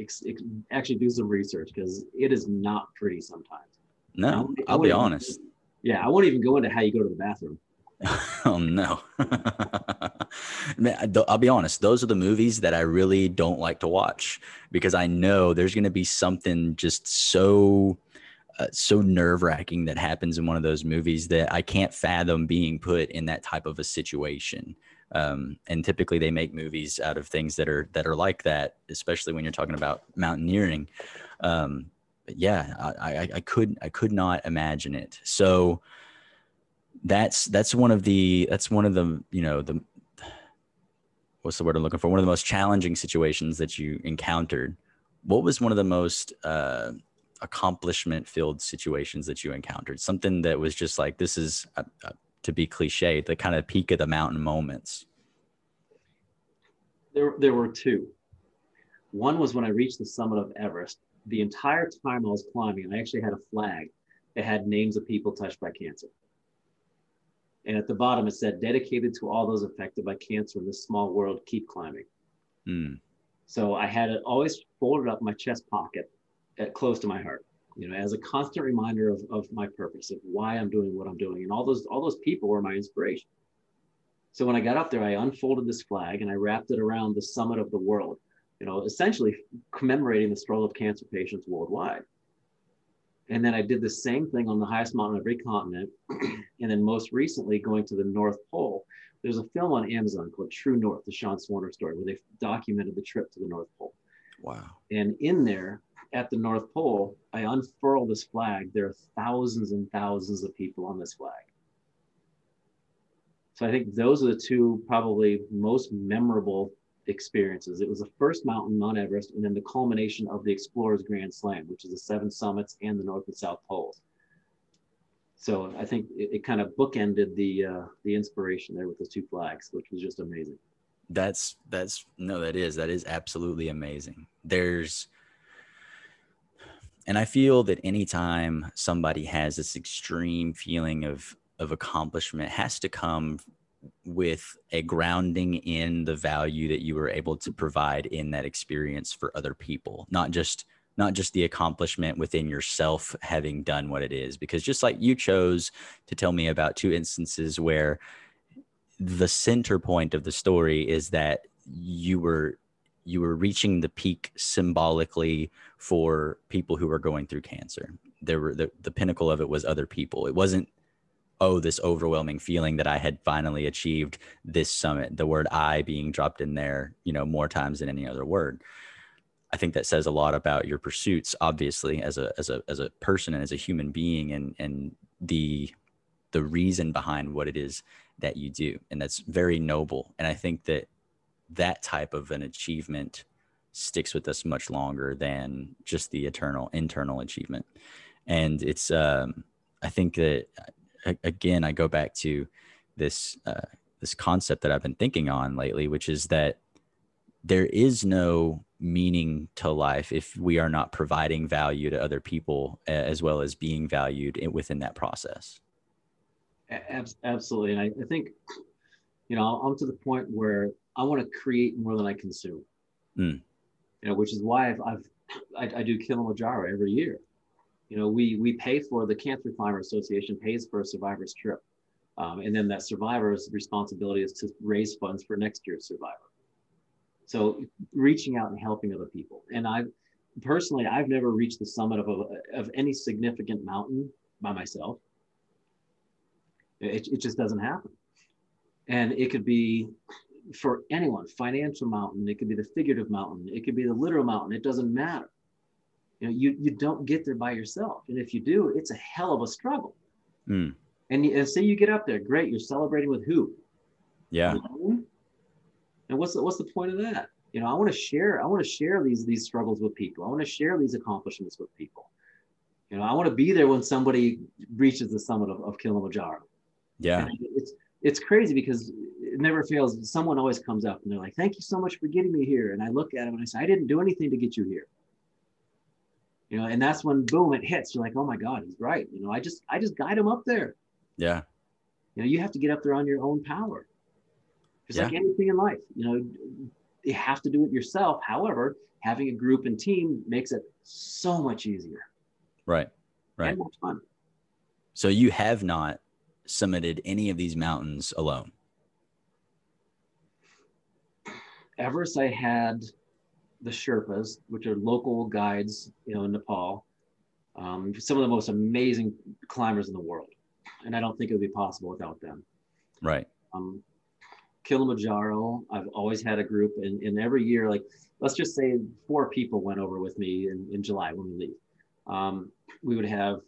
ex, ex, actually do some research because it is not pretty sometimes. No, I'll be honest. Yeah, I won't even go into how you go to the bathroom. oh no. I'll be honest, those are the movies that I really don't like to watch because I know there's going to be something just so uh, so nerve-wracking that happens in one of those movies that I can't fathom being put in that type of a situation. Um, and typically they make movies out of things that are that are like that, especially when you're talking about mountaineering. Um, but yeah, I, I, I could I could not imagine it. So that's that's one of the that's one of the you know the what's the word I'm looking for? One of the most challenging situations that you encountered. What was one of the most uh, accomplishment filled situations that you encountered? Something that was just like, this is, uh, uh, to be cliche, the kind of peak of the mountain moments. There, there were two. One was when I reached the summit of Everest. The entire time I was climbing, I actually had a flag that had names of people touched by cancer. And at the bottom, it said, dedicated to all those affected by cancer in this small world, keep climbing. Mm. So I had it always folded up in my chest pocket, at, close to my heart, you know, as a constant reminder of, of my purpose, of why I'm doing what I'm doing. And all those, all those people were my inspiration. So when I got up there, I unfolded this flag and I wrapped it around the summit of the world, you know, essentially commemorating the struggle of cancer patients worldwide. And then I did the same thing on the highest mountain of every continent. and then most recently, going to the North Pole, there's a film on Amazon called True North, the Sean Swarner story, where they documented the trip to the North Pole. Wow. And in there, at the North Pole, I unfurl this flag. There are thousands and thousands of people on this flag. So I think those are the two probably most memorable experiences. It was the first mountain, Mount Everest, and then the culmination of the Explorers Grand Slam, which is the seven summits and the North and South Poles. So I think it, it kind of bookended the uh, the inspiration there with the two flags, which was just amazing. That's that's no, that is that is absolutely amazing. There's and I feel that anytime somebody has this extreme feeling of of accomplishment has to come with a grounding in the value that you were able to provide in that experience for other people not just not just the accomplishment within yourself having done what it is. Because just like you chose to tell me about two instances where the center point of the story is that you were you were reaching the peak symbolically for people who were going through cancer. There were the, the pinnacle of it was other people. It wasn't oh, this overwhelming feeling that I had finally achieved this summit, the word I being dropped in there, you know, more times than any other word. I think that says a lot about your pursuits, obviously, as a as a as a person and as a human being, and and the the reason behind what it is that you do, and that's very noble. And I think that that type of an achievement sticks with us much longer than just the eternal internal achievement. And it's um, I think that again, I go back to this uh, this concept that I've been thinking on lately, which is that there is no meaning to life if we are not providing value to other people as well as being valued within that process. Absolutely, and I, I think you know I'm to the point where I want to create more than I consume. Mm. You know, which is why I've, I've I, I do Kilimanjaro every year you know, we we pay for the Cancer Climber Association pays for a survivor's trip, um, and then that survivor's responsibility is to raise funds for next year's survivor. So reaching out and helping other people, and I personally I've never reached the summit of a, of any significant mountain by myself. It, it just doesn't happen, and it could be for anyone financial mountain it could be the figurative mountain it could be the literal mountain it doesn't matter you know you, you don't get there by yourself. And if you do it's a hell of a struggle. Mm. and, and say you get up there great you're celebrating with who? Yeah. And what's the, what's the point of that? You know i want to share i want to share these these struggles with people. I want to share these accomplishments with people. You know i want to be there when somebody reaches the summit of, of kilimanjaro. Yeah. And it's it's crazy because it never fails. Someone always comes up and they're like thank you so much for getting me here. And i look at them and i say i didn't do anything to get you here you know and that's when boom it hits you're like oh my god he's right you know i just i just guide him up there yeah you know you have to get up there on your own power Just Yeah. like anything in life, you know, you have to do it yourself. However, having a group and team makes it so much easier Right. Right. and more fun. So you have not summited any of these mountains alone. Everest, I had the Sherpas, which are local guides, you know, in Nepal. Um, some of the most amazing climbers in the world, and I don't think it would be possible without them. Right. Um, Kilimanjaro, I've always had a group, and, and every year, like let's just say four people went over with me in, in July when we leave. Um, we would have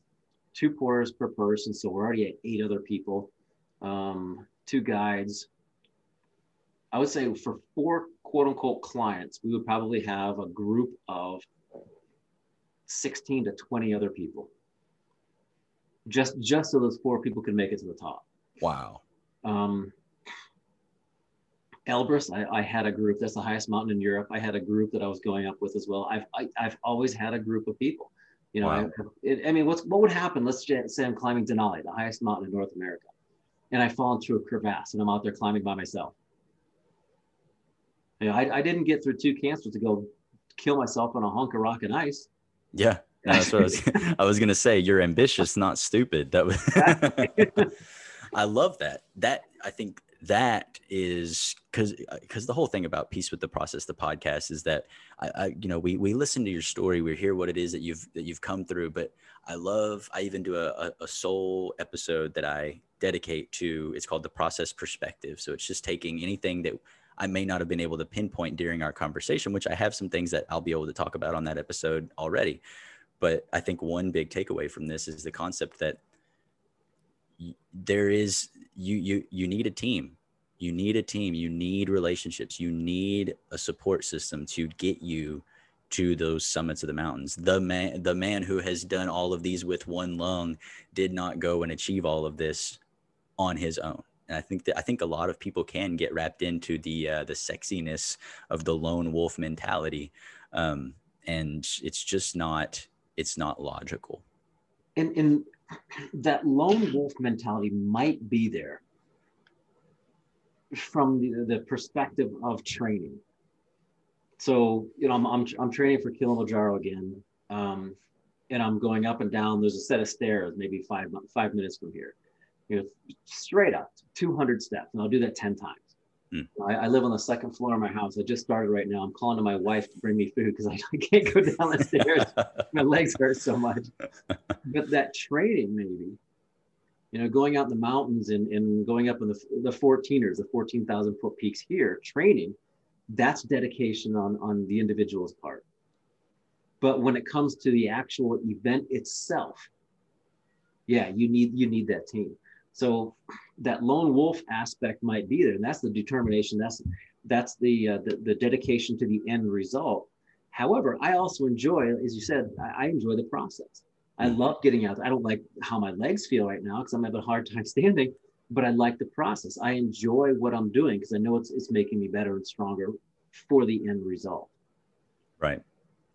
two pours per person, so we're already at eight other people, um, two guides. I would say for four quote unquote clients, we would probably have a group of 16 to 20 other people. Just just so those four people can make it to the top. Wow. Um, Elbrus, I, I had a group. That's the highest mountain in Europe. I had a group that I was going up with as well. I've I, I've always had a group of people. You know, Wow. I, it, I mean, what's what would happen? Let's just say I'm climbing Denali, the highest mountain in North America, and I fall into a crevasse, and I'm out there climbing by myself. You know, I, I didn't get through two cancers to go kill myself on a hunk of rock and ice. Yeah. No, that's what I was, I was gonna say. You're ambitious, not stupid. That was. I love that. That I think that is because because uh, the whole thing about peace with the process, the podcast, is that I, I you know we we listen to your story, we hear what it is that you've that you've come through. But I love. I even do a, a soul episode that I dedicate to. It's called the process perspective. So it's just taking anything that I may not have been able to pinpoint during our conversation, which I have some things that I'll be able to talk about on that episode already. But I think one big takeaway from this is the concept that there is you you you need a team. You need a team. You need relationships. You need a support system to get you to those summits of the mountains. The man the man who has done all of these with one lung did not go and achieve all of this on his own. And I think that I think a lot of people can get wrapped into the uh, the sexiness of the lone wolf mentality, um, and it's just not it's not logical. and and that lone wolf mentality might be there from the, the perspective of training. So you know, I'm I'm, I'm training for Kilimanjaro again, um, and I'm going up and down. There's a set of stairs, maybe five five minutes from here. You know, straight up, 200 steps, and I'll do that 10 times. Hmm. I, I live on the second floor of my house. I just started right now. I'm calling to my wife to bring me food because I, I can't go down the stairs my legs hurt so much. but that training, maybe, you know, going out in the mountains and, and going up in the, the 14ers, the 14,000 foot peaks here, training, that's dedication on, on the individual's part. But when it comes to the actual event itself, yeah, you need you need that team. So that lone wolf aspect might be there, and that's the determination. That's that's the uh, the, the dedication to the end result. However, I also enjoy, as you said, I, I enjoy the process. I love getting out. I don't like how my legs feel right now because I'm having a hard time standing, but I like the process. I enjoy what I'm doing because I know it's it's making me better and stronger for the end result. Right.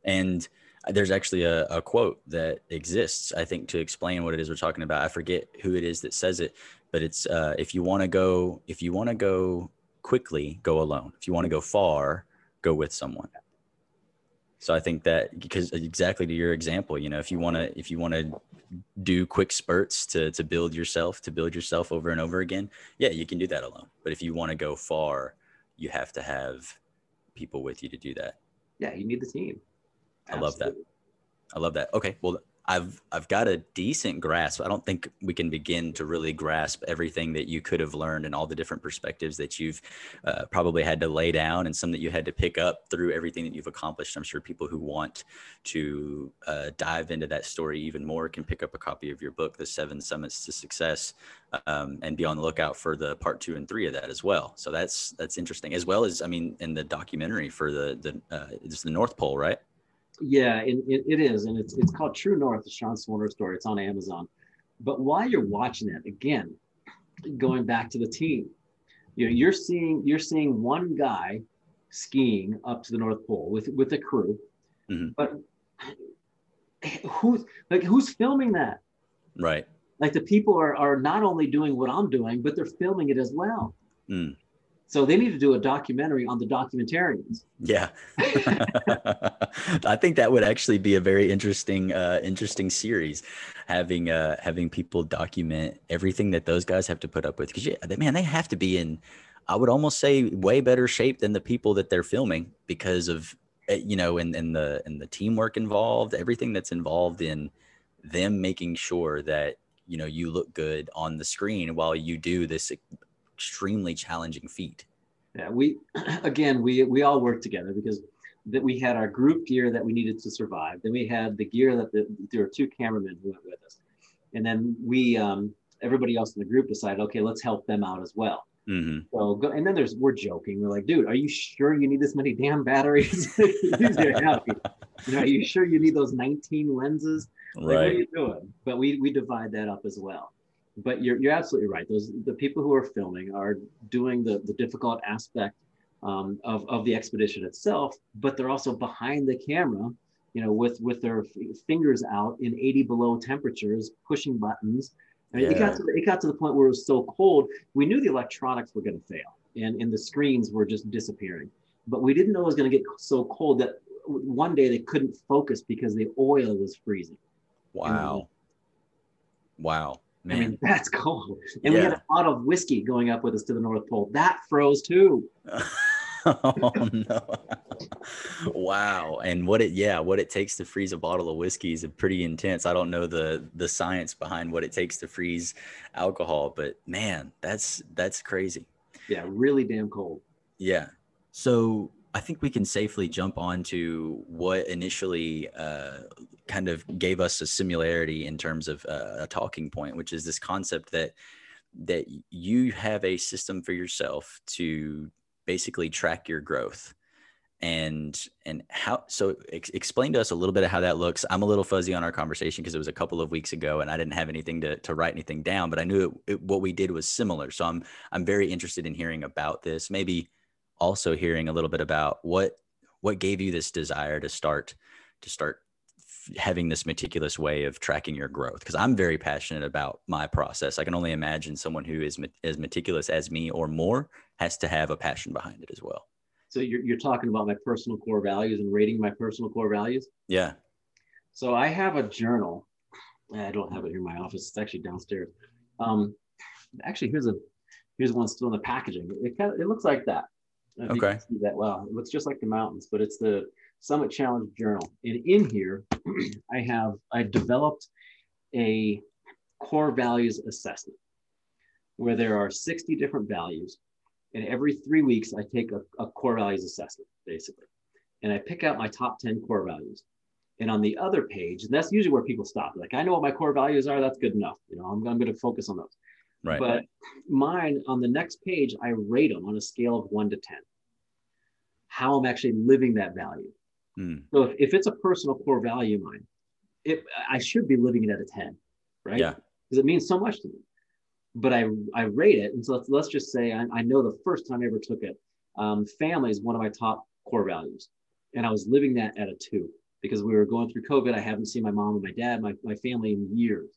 And there's actually a, a quote that exists, I think, to explain what it is we're talking about. I forget who it is that says it, but it's uh, if you want to go, if you want to go quickly, go alone. If you want to go far, go with someone. So I think that because exactly to your example, you know, if you want to, if you want to do quick spurts to to build yourself, to build yourself over and over again, yeah, you can do that alone. But if you want to go far, you have to have people with you to do that. Yeah, you need the team. I love that. I love that. Okay, well, I've I've got a decent grasp. I don't think we can begin to really grasp everything that you could have learned and all the different perspectives that you've uh, probably had to lay down and some that you had to pick up through everything that you've accomplished. I'm sure people who want to uh, dive into that story even more can pick up a copy of your book, The Seven Summits to Success, um, and be on the lookout for the part two and three of that as well. So that's that's interesting, as well as I mean, in the documentary for the the uh, it's the North Pole, right? Yeah, it, it, it is, and it's it's called True North, the Sean Swarner story. It's on Amazon. But while you're watching it, again, going back to the team, you know, you're seeing you're seeing one guy skiing up to the North Pole with with a crew, Mhm. but who's like who's filming that? Right. Like the people are are not only doing what I'm doing, but they're filming it as well. Mm. So they need to do a documentary on the documentarians. Yeah, I think that would actually be a very interesting, uh, interesting series, having uh, having people document everything that those guys have to put up with. Because yeah, man, they have to be in, I would almost say, way better shape than the people that they're filming because of eh, you know, in in the in the teamwork involved, everything that's involved in them making sure that you know you look good on the screen while you do this extremely challenging feat. Yeah, we again we we all worked together because that we had our group gear that we needed to survive. Then we had the gear that the, there were two cameramen who went with us, and then we um, everybody else in the group decided, okay, let's help them out as well. Mm-hmm. So go, and then there's we're joking. We're like, dude, are you sure you need this many damn batteries? you know, are you sure you need those 19 lenses? Like, Right. what are you doing? But we we divide that up as well. But you're you're absolutely right. Those the people who are filming are doing the the difficult aspect um, of of the expedition itself, but they're also behind the camera, you know, with with their fingers out in 80 below temperatures, pushing buttons. I mean, it got to the, it got to the point where it was so cold, we knew the electronics were going to fail, and and the screens were just disappearing. But we didn't know it was going to get so cold that one day they couldn't focus because the oil was freezing. Wow. Wow. I mean, that's cold. And we had a bottle of whiskey going up with us to the North Pole. That froze too. oh no. wow. And what it yeah, what it takes to freeze a bottle of whiskey is pretty intense. I don't know the the science behind what it takes to freeze alcohol, but man, that's that's crazy. Yeah, really damn cold. Yeah. So I think we can safely jump on to what initially uh, kind of gave us a similarity in terms of uh, a talking point, which is this concept that that you have a system for yourself to basically track your growth. And and how so ex- explain to us a little bit of how that looks. I'm a little fuzzy on our conversation because it was a couple of weeks ago and i didn't have anything to, to write anything down but i knew it, it, what we did was similar. So i'm i'm very interested in hearing about this. Maybe also hearing a little bit about what what gave you this desire to start to start having this meticulous way of tracking your growth because i'm very passionate about my process i can only imagine someone who is as meticulous as me or more has to have a passion behind it as well So you're, you're talking about my personal core values and rating my personal core values. yeah So I have a journal. I don't have it here in my office. It's actually downstairs. Um, actually, here's a here's one still in the packaging. It kind of, it looks like that. I don't know if you Okay. See that well. It looks just like the mountains, but it's the Summit Challenge Journal. And in here, I have I developed a core values assessment where there are 60 different values. And every three weeks, I take a, a core values assessment, basically. And I pick out my top 10 core values. And on the other page, and that's usually where people stop. Like, I know what my core values are. That's good enough. You know, I'm, I'm going to focus on those. Right But mine on the next page, I rate them on a scale of one to 10, how I'm actually living that value. Hmm. So if, if it's a personal core value of mine, it, I should be living it at a 10, right? Yeah. Because it means so much to me. But I, I rate it. And so let's, let's just say I, I know the first time I ever took it, um, family is one of my top core values. And I was living that at a two because we were going through COVID. I haven't seen my mom and my dad, my, my family in years,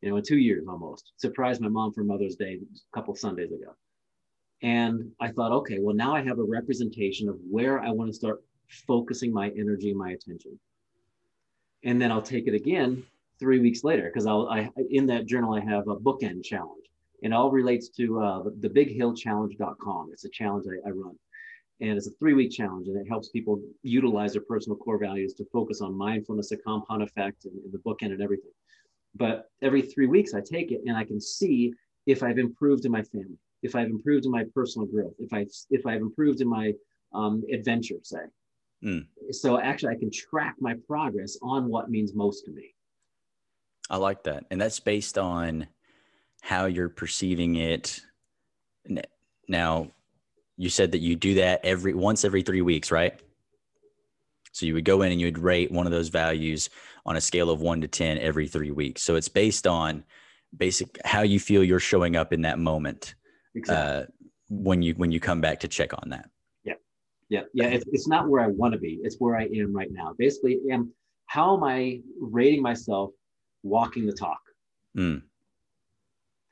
you know, in two years almost. Surprised my mom for Mother's Day a couple Sundays ago. And I thought, okay, well, now I have a representation of where I want to start focusing my energy my attention. And then I'll take it again three weeks later because I'll I in that journal I have a bookend challenge. It all relates to uh, the bighillchallenge.com. It's a challenge I, I run. And it's a three week challenge, and it helps people utilize their personal core values to focus on mindfulness, a compound effect, and, and the bookend and everything. But every three weeks, I take it and I can see if I've improved in my family, if I've improved in my personal growth, if I if I've improved in my um, adventure, say. Mm. So actually, I can track my progress on what means most to me. I like that. And that's based on how you're perceiving it. Now, you said that you do that every once every 3 weeks, right? So you would go in and you'd rate one of those values on a scale of 1 to 10 every 3 weeks. So it's based on basic how you feel you're showing up in that moment Exactly. uh, when you when you come back to check on that. Yeah, yeah. Yeah. It's, it's not where I want to be. It's where I am right now. Basically, am how am I rating myself walking the talk? Mm.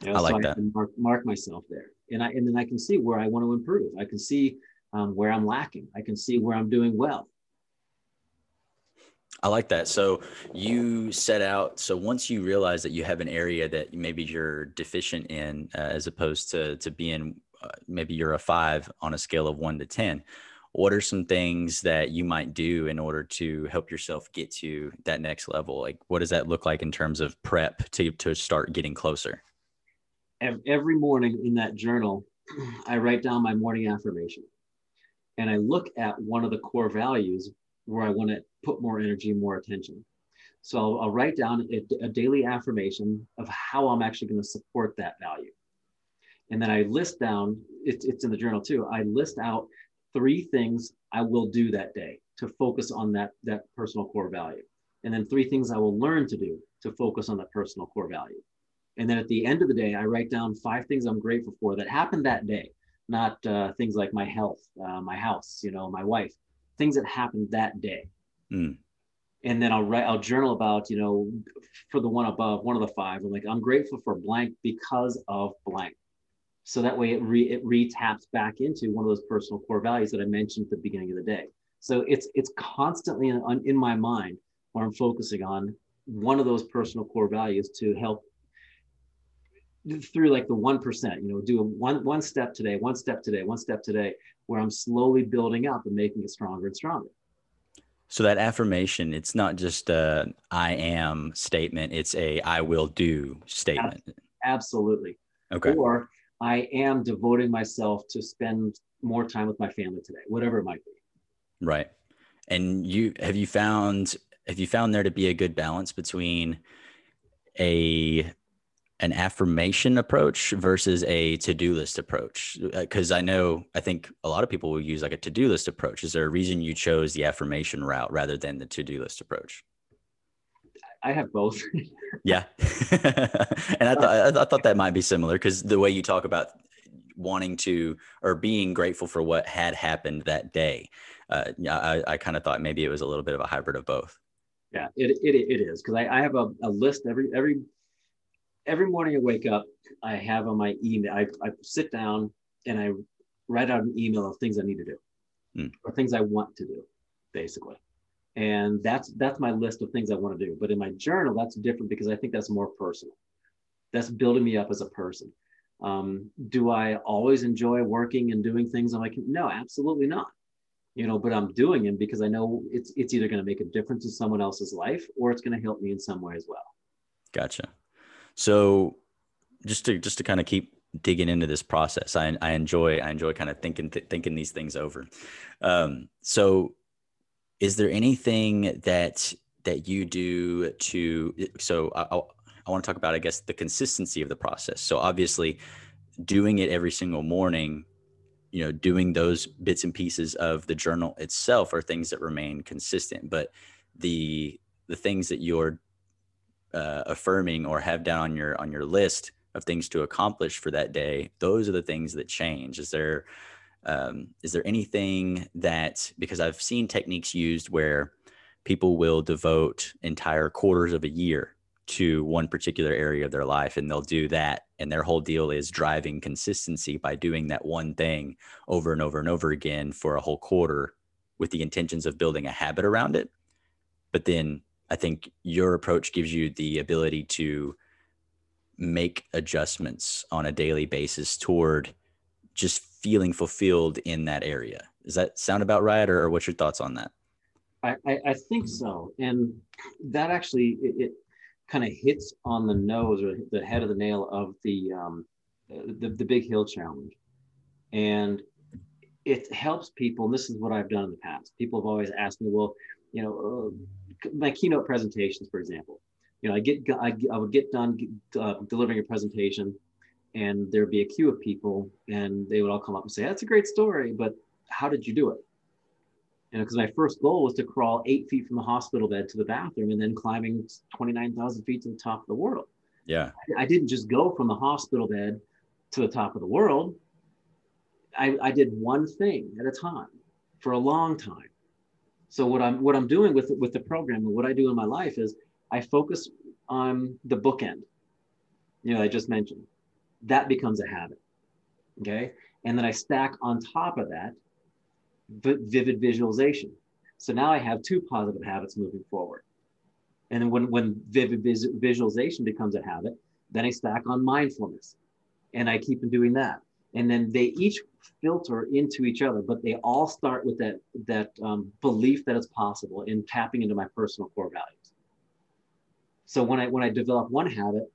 You know, I like so that. I can mark, mark myself there, and I and then I can see where I want to improve. I can see um, where I'm lacking. I can see where I'm doing well. I like that. So you set out. So once you realize that you have an area that maybe you're deficient in, uh, as opposed to to being uh, maybe you're a five on a scale of one to ten, what are some things that you might do in order to help yourself get to that next level? Like, what does that look like in terms of prep to to start getting closer? Every morning in that journal, I write down my morning affirmation, and I look at one of the core values where I want to put more energy, more attention. So I'll, I'll write down a, a daily affirmation of how I'm actually going to support that value. And then I list down, it, it's in the journal too, I list out three things I will do that day to focus on that, that personal core value. And then three things I will learn to do to focus on that personal core value. And then at the end of the day, I write down five things I'm grateful for that happened that day, not uh, things like my health, uh, my house, you know, my wife, things that happened that day. Mm. And then I'll write, I'll journal about, you know, for the one above, one of the five, I'm like, I'm grateful for blank because of blank. So that way it re it re-taps back into one of those personal core values that I mentioned at the beginning of the day. So it's it's constantly in, in my mind where I'm focusing on one of those personal core values to help through like the one percent, you know, do one one step today, one step today, one step today, where I'm slowly building up and making it stronger and stronger. So that affirmation, it's not just a I am statement, it's a I will do statement. Absolutely. Okay. Or I am devoting myself to spend more time with my family today, whatever it might be. Right. And you have you found have you found there to be a good balance between a an affirmation approach versus a to-do list approach? Because i know i think a lot of people will use like a to-do list approach. Is there a reason you chose the affirmation route rather than the to-do list approach? I have both. yeah. And i thought i thought that might be similar because the way you talk about wanting to or being grateful for what had happened that day uh, i, I kind of thought maybe it was a little bit of a hybrid of both. Yeah, it, it, it is because I, I have a, a list every every every morning I wake up, I have on my email, I, I sit down and I write out an email of things I need to do Mm. or things I want to do, basically. And that's that's my list of things I want to do. But in my journal, that's different because I think that's more personal. That's building me up as a person. Um, do I always enjoy working and doing things? I'm like, no, absolutely not. You know, but I'm doing it because I know it's it's either going to make a difference in someone else's life or it's going to help me in some way as well. Gotcha. So just to just to kind of keep digging into this process, I, I enjoy I enjoy kind of thinking th- thinking these things over. Um, so is there anything that that you do to so I, I, I want to talk about I guess the consistency of the process. So obviously doing it every single morning you know doing those bits and pieces of the journal itself are things that remain consistent but the the things that you're uh, affirming or have down on your on your list of things to accomplish for that day those are the things that change. Is there um, is there anything that because i've seen techniques used where people will devote entire quarters of a year to one particular area of their life and they'll do that and their whole deal is driving consistency by doing that one thing over and over and over again for a whole quarter with the intentions of building a habit around it? But then i think your approach gives you the ability to make adjustments on a daily basis toward just feeling fulfilled in that area does that sound about right or, or what's your thoughts on that I, I, think so. And that actually, it, it kind of hits on the nose or the head of the nail of the, um, the, the big hill challenge. And it helps people. And this is what I've done in the past. People have always asked me, well, you know, uh, my keynote presentations, for example, you know, I get, I, I would get done uh, delivering a presentation and there'd be a queue of people and they would all come up and say, that's a great story, but how did you do it? you know, because my first goal was to crawl eight feet from the hospital bed to the bathroom and then climbing 29,000 feet to the top of the world. yeah I didn't just go from the hospital bed to the top of the world. I, I did one thing at a time for a long time. So what I'm what I'm doing with with the program and what I do in my life is I focus on the bookend. You know, I just mentioned. that becomes a habit. Okay. And then I stack on top of that vivid visualization. So now I have two positive habits moving forward. And then when, when vivid vis- visualization becomes a habit, then I stack on mindfulness and I keep doing that. And then they each filter into each other, but they all start with that, that um, belief that it's possible in tapping into my personal core values. So when I, when I develop one habit,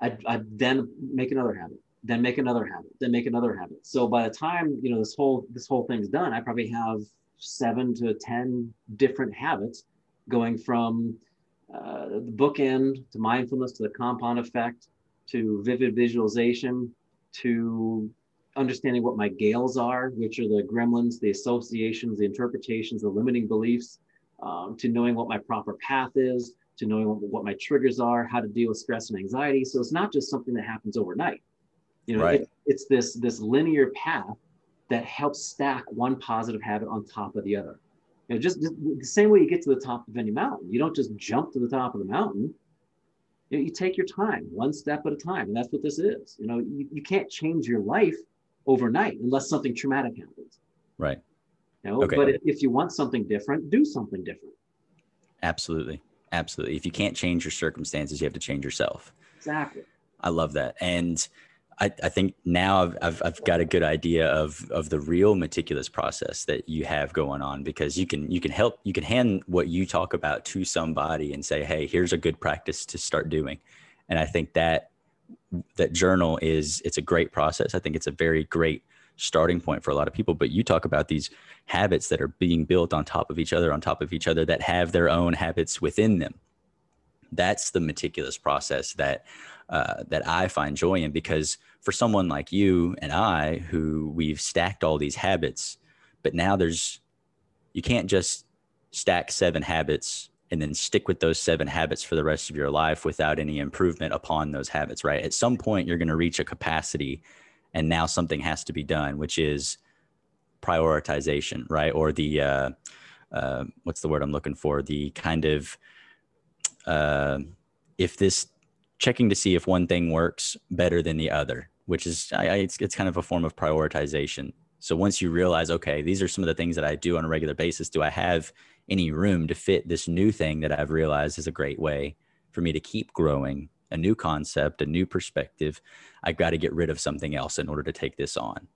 I, I then make another habit, then make another habit, then make another habit. So by the time, you know, this whole, this whole thing's done, I probably have seven to 10 different habits going from uh, the bookend to mindfulness to the compound effect to vivid visualization to understanding what my gales are, which are the gremlins, the associations, the interpretations, the limiting beliefs, um, to knowing what my proper path is, to knowing what, what, my triggers are, how to deal with stress and anxiety. So it's not just something that happens overnight. You know, right. it, it's this this linear path that helps stack one positive habit on top of the other. You know, just, just, the same way you get to the top of any mountain. You don't just jump to the top of the mountain. You, know, you take your time, one step at a time, and that's what this is. You know, you, you can't change your life overnight unless something traumatic happens. Right. You know, okay. but if, if you want something different, do something different. Absolutely. Absolutely. If you can't change your circumstances, you have to change yourself. Exactly. I love that. And I, I think now I've, I've, I've, got a good idea of, of the real meticulous process that you have going on because you can, you can help, you can hand what you talk about to somebody and say, Hey, here's a good practice to start doing. And I think that that journal is, it's a great process. I think it's a very great starting point for a lot of people, but you talk about these habits that are being built on top of each other, on top of each other that have their own habits within them. That's the meticulous process that uh, that I find joy in because for someone like you and I, who we've stacked all these habits, but now there's, you can't just stack seven habits and then stick with those seven habits for the rest of your life without any improvement upon those habits, right? At some point, you're going to reach a capacity and now something has to be done, which is prioritization, right? Or the, uh, uh, what's the word I'm looking for? The kind of, uh, if this checking to see if one thing works better than the other, which is I, I, it's it's kind of a form of prioritization. So once you realize, okay, these are some of the things that I do on a regular basis. Do I have any room to fit this new thing that I've realized is a great way for me to keep growing, a new concept, a new perspective? I've got to get rid of something else in order to take this on.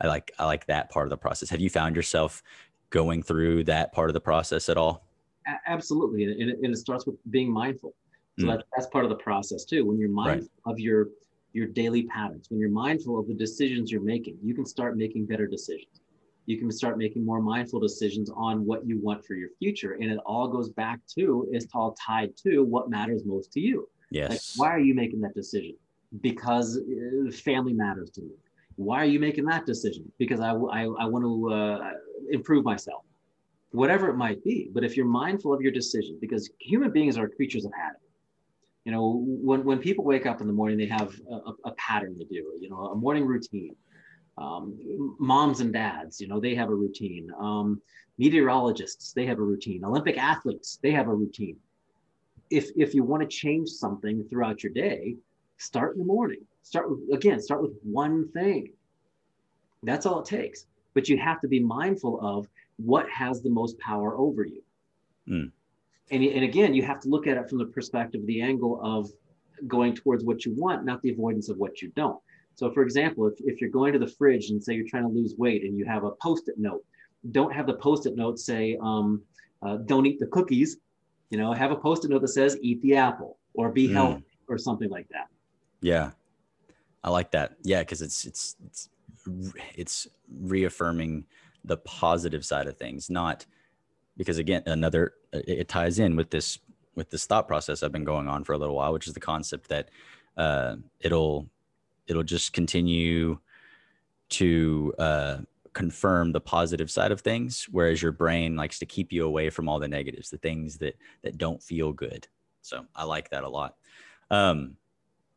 I like I like that part of the process. Have you found yourself going through that part of the process at all? Absolutely, and it, and it starts with being mindful. So mm. that, that's part of the process too. When you're mindful right. of your your daily patterns, when you're mindful of the decisions you're making, you can start making better decisions. You can start making more mindful decisions on what you want for your future. And it all goes back to, it's all tied to what matters most to you. Yes. Like, why are you making that decision? Because uh, family matters to me. Why are you making that decision? Because I, I, I want to uh, improve myself. Whatever it might be. But if you're mindful of your decision, because human beings are creatures of habit you know when, when people wake up in the morning they have a, a pattern to do you know a morning routine um, moms and dads you know they have a routine. Um, meteorologists they have a routine. Olympic athletes they have a routine. If if you want to change something throughout your day start in the morning. Start with again start with one thing. That's all it takes. But you have to be mindful of what has the most power over you. Mm. And, and again, you have to look at it from the perspective, the angle of going towards what you want, not the avoidance of what you don't. So, for example, if, if you're going to the fridge and say you're trying to lose weight and you have a post it note, don't have the post it note say, um, uh, don't eat the cookies. You know, have a post it note that says, eat the apple or be mm. healthy or something like that. Yeah. I like that. Yeah. Cause it's, it's, it's, it's reaffirming the positive side of things, not, because again another it ties in with this with this thought process i've been going on for a little while which is the concept that uh, it'll it'll just continue to uh, confirm the positive side of things whereas your brain likes to keep you away from all the negatives the things that that don't feel good. So i like that a lot. Um,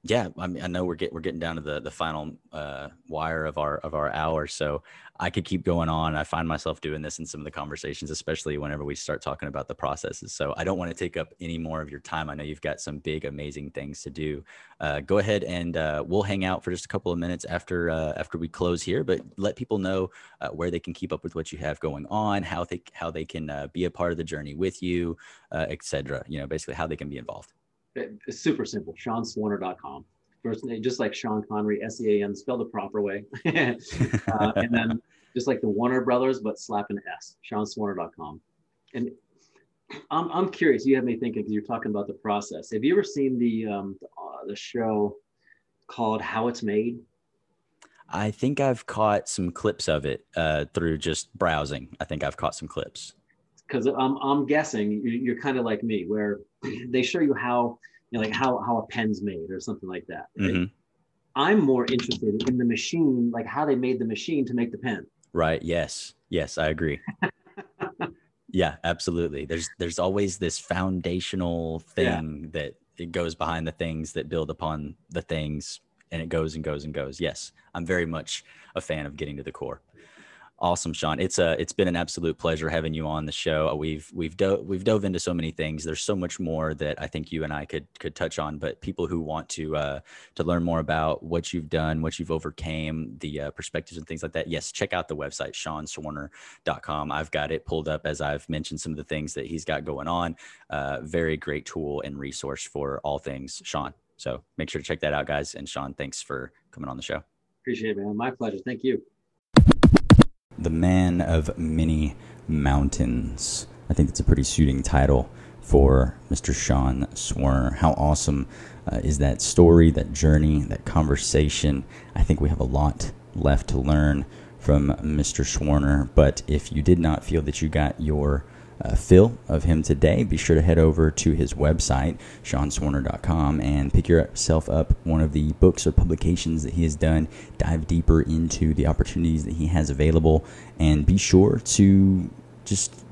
yeah, I mean, I know we're getting we're getting down to the the final uh, wire of our of our hour, so I could keep going on. I find myself doing this in some of the conversations, especially whenever we start talking about the processes. So I don't want to take up any more of your time. I know you've got some big, amazing things to do. Uh, go ahead and uh, we'll hang out for just a couple of minutes after uh, after we close here. But let people know uh, where they can keep up with what you have going on, how they how they can uh, be a part of the journey with you, etc. You know, basically how they can be involved. It's super simple. SeanSwarner.com. First name, just like Sean Connery, S E A N, spelled the proper way. uh, and then just like the Warner Brothers, but slap an S. SeanSwarner.com. And I'm, I'm curious. You have me thinking because you're talking about the process. Have you ever seen the um, the, uh, the show called How It's Made? I think I've caught some clips of it uh, through just browsing. I think I've caught some clips. Because I'm, I'm guessing you're kind of like me, where they show you how you know, like how how a pen's made or something like that. Right? Mm-hmm. I'm more interested in the machine, like how they made the machine to make the pen. Right. Yes. Yes, I agree. yeah, absolutely. There's there's always this foundational thing yeah. that it goes behind the things that build upon the things and it goes and goes and goes. Yes, I'm very much a fan of getting to the core. Awesome, Sean. It's a it's been an absolute pleasure having you on the show. We've we've dove we've dove into so many things. There's so much more that I think you and I could could touch on. But people who want to uh, to learn more about what you've done, what you've overcame, the uh, perspectives and things like that, yes, check out the website SeanSwarner.com. I've got it pulled up as I've mentioned some of the things that he's got going on. Uh, very great tool and resource for all things Sean. So make sure to check that out, guys. And Sean, thanks for coming on the show. Appreciate it, man. My pleasure. Thank you the man of many mountains. I think it's a pretty suiting title for Mr. Sean Swarner. How awesome uh, is that story, that journey, that conversation? I think we have a lot left to learn from Mr. Swerner. But if you did not feel that you got your uh, fill of him today, be sure to head over to his website, SeanSwarner.com, and pick yourself up one of the books or publications that he has done. Dive deeper into the opportunities that he has available, and be sure to just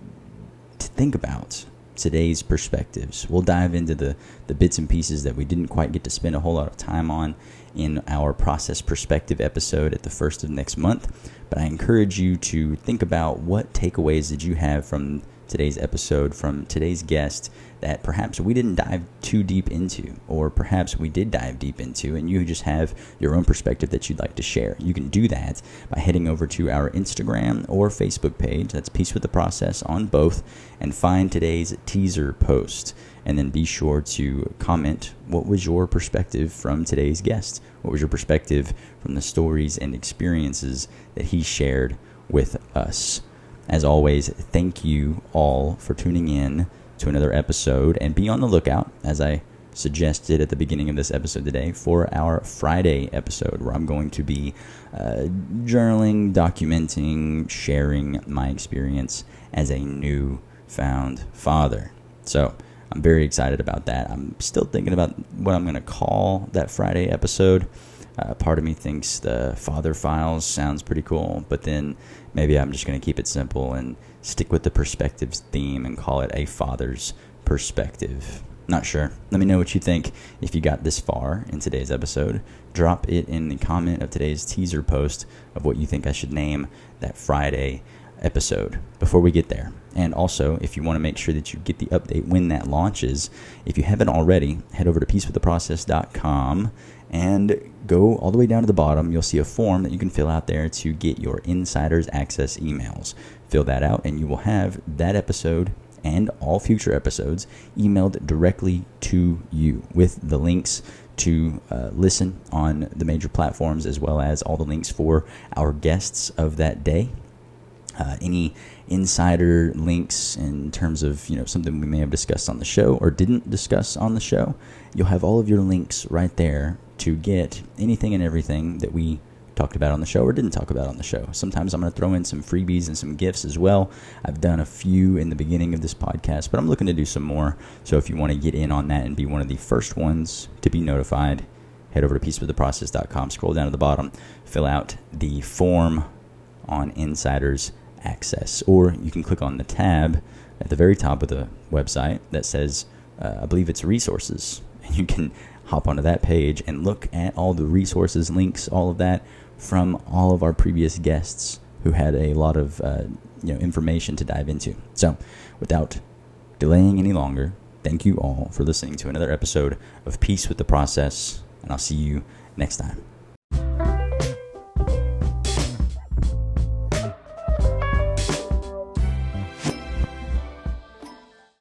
to think about today's perspectives. We'll dive into the, the bits and pieces that we didn't quite get to spend a whole lot of time on in our process perspective episode at the first of next month. But I encourage you to think about what takeaways did you have from today's episode from today's guest that perhaps we didn't dive too deep into, or perhaps we did dive deep into, and you just have your own perspective that you'd like to share. You can do that by heading over to our Instagram or Facebook page. That's Peace with the Process on both, and find today's teaser post. And then be sure to comment what was your perspective from today's guest? What was your perspective from the stories and experiences that he shared with us? As always, thank you all for tuning in to another episode and be on the lookout, as I suggested at the beginning of this episode today, for our Friday episode where I'm going to be uh, journaling, documenting, sharing my experience as a new found father. So, I'm very excited about that. I'm still thinking about what I'm going to call that Friday episode. Uh, part of me thinks the Father Files sounds pretty cool, but then maybe I'm just going to keep it simple and stick with the perspectives theme and call it a father's perspective. Not sure. Let me know what you think if you got this far in today's episode. Drop it in the comment of today's teaser post of what you think I should name that Friday episode before we get there. And also, if you want to make sure that you get the update when that launches, if you haven't already, head over to peacewiththeprocess.com and go all the way down to the bottom. You'll see a form that you can fill out there to get your insiders access emails. Fill that out, and you will have that episode and all future episodes emailed directly to you with the links to uh, listen on the major platforms as well as all the links for our guests of that day. Uh, any insider links in terms of you know something we may have discussed on the show or didn't discuss on the show you'll have all of your links right there to get anything and everything that we talked about on the show or didn't talk about on the show. Sometimes I'm going to throw in some freebies and some gifts as well. I've done a few in the beginning of this podcast, but I'm looking to do some more. So if you want to get in on that and be one of the first ones to be notified, head over to peacewiththeprocess.com, scroll down to the bottom, fill out the form on insiders access, or you can click on the tab at the very top of the website that says, uh, I believe it's resources. And you can hop onto that page and look at all the resources, links, all of that from all of our previous guests who had a lot of uh, you know information to dive into. So, without delaying any longer, thank you all for listening to another episode of Peace with the Process, and I'll see you next time.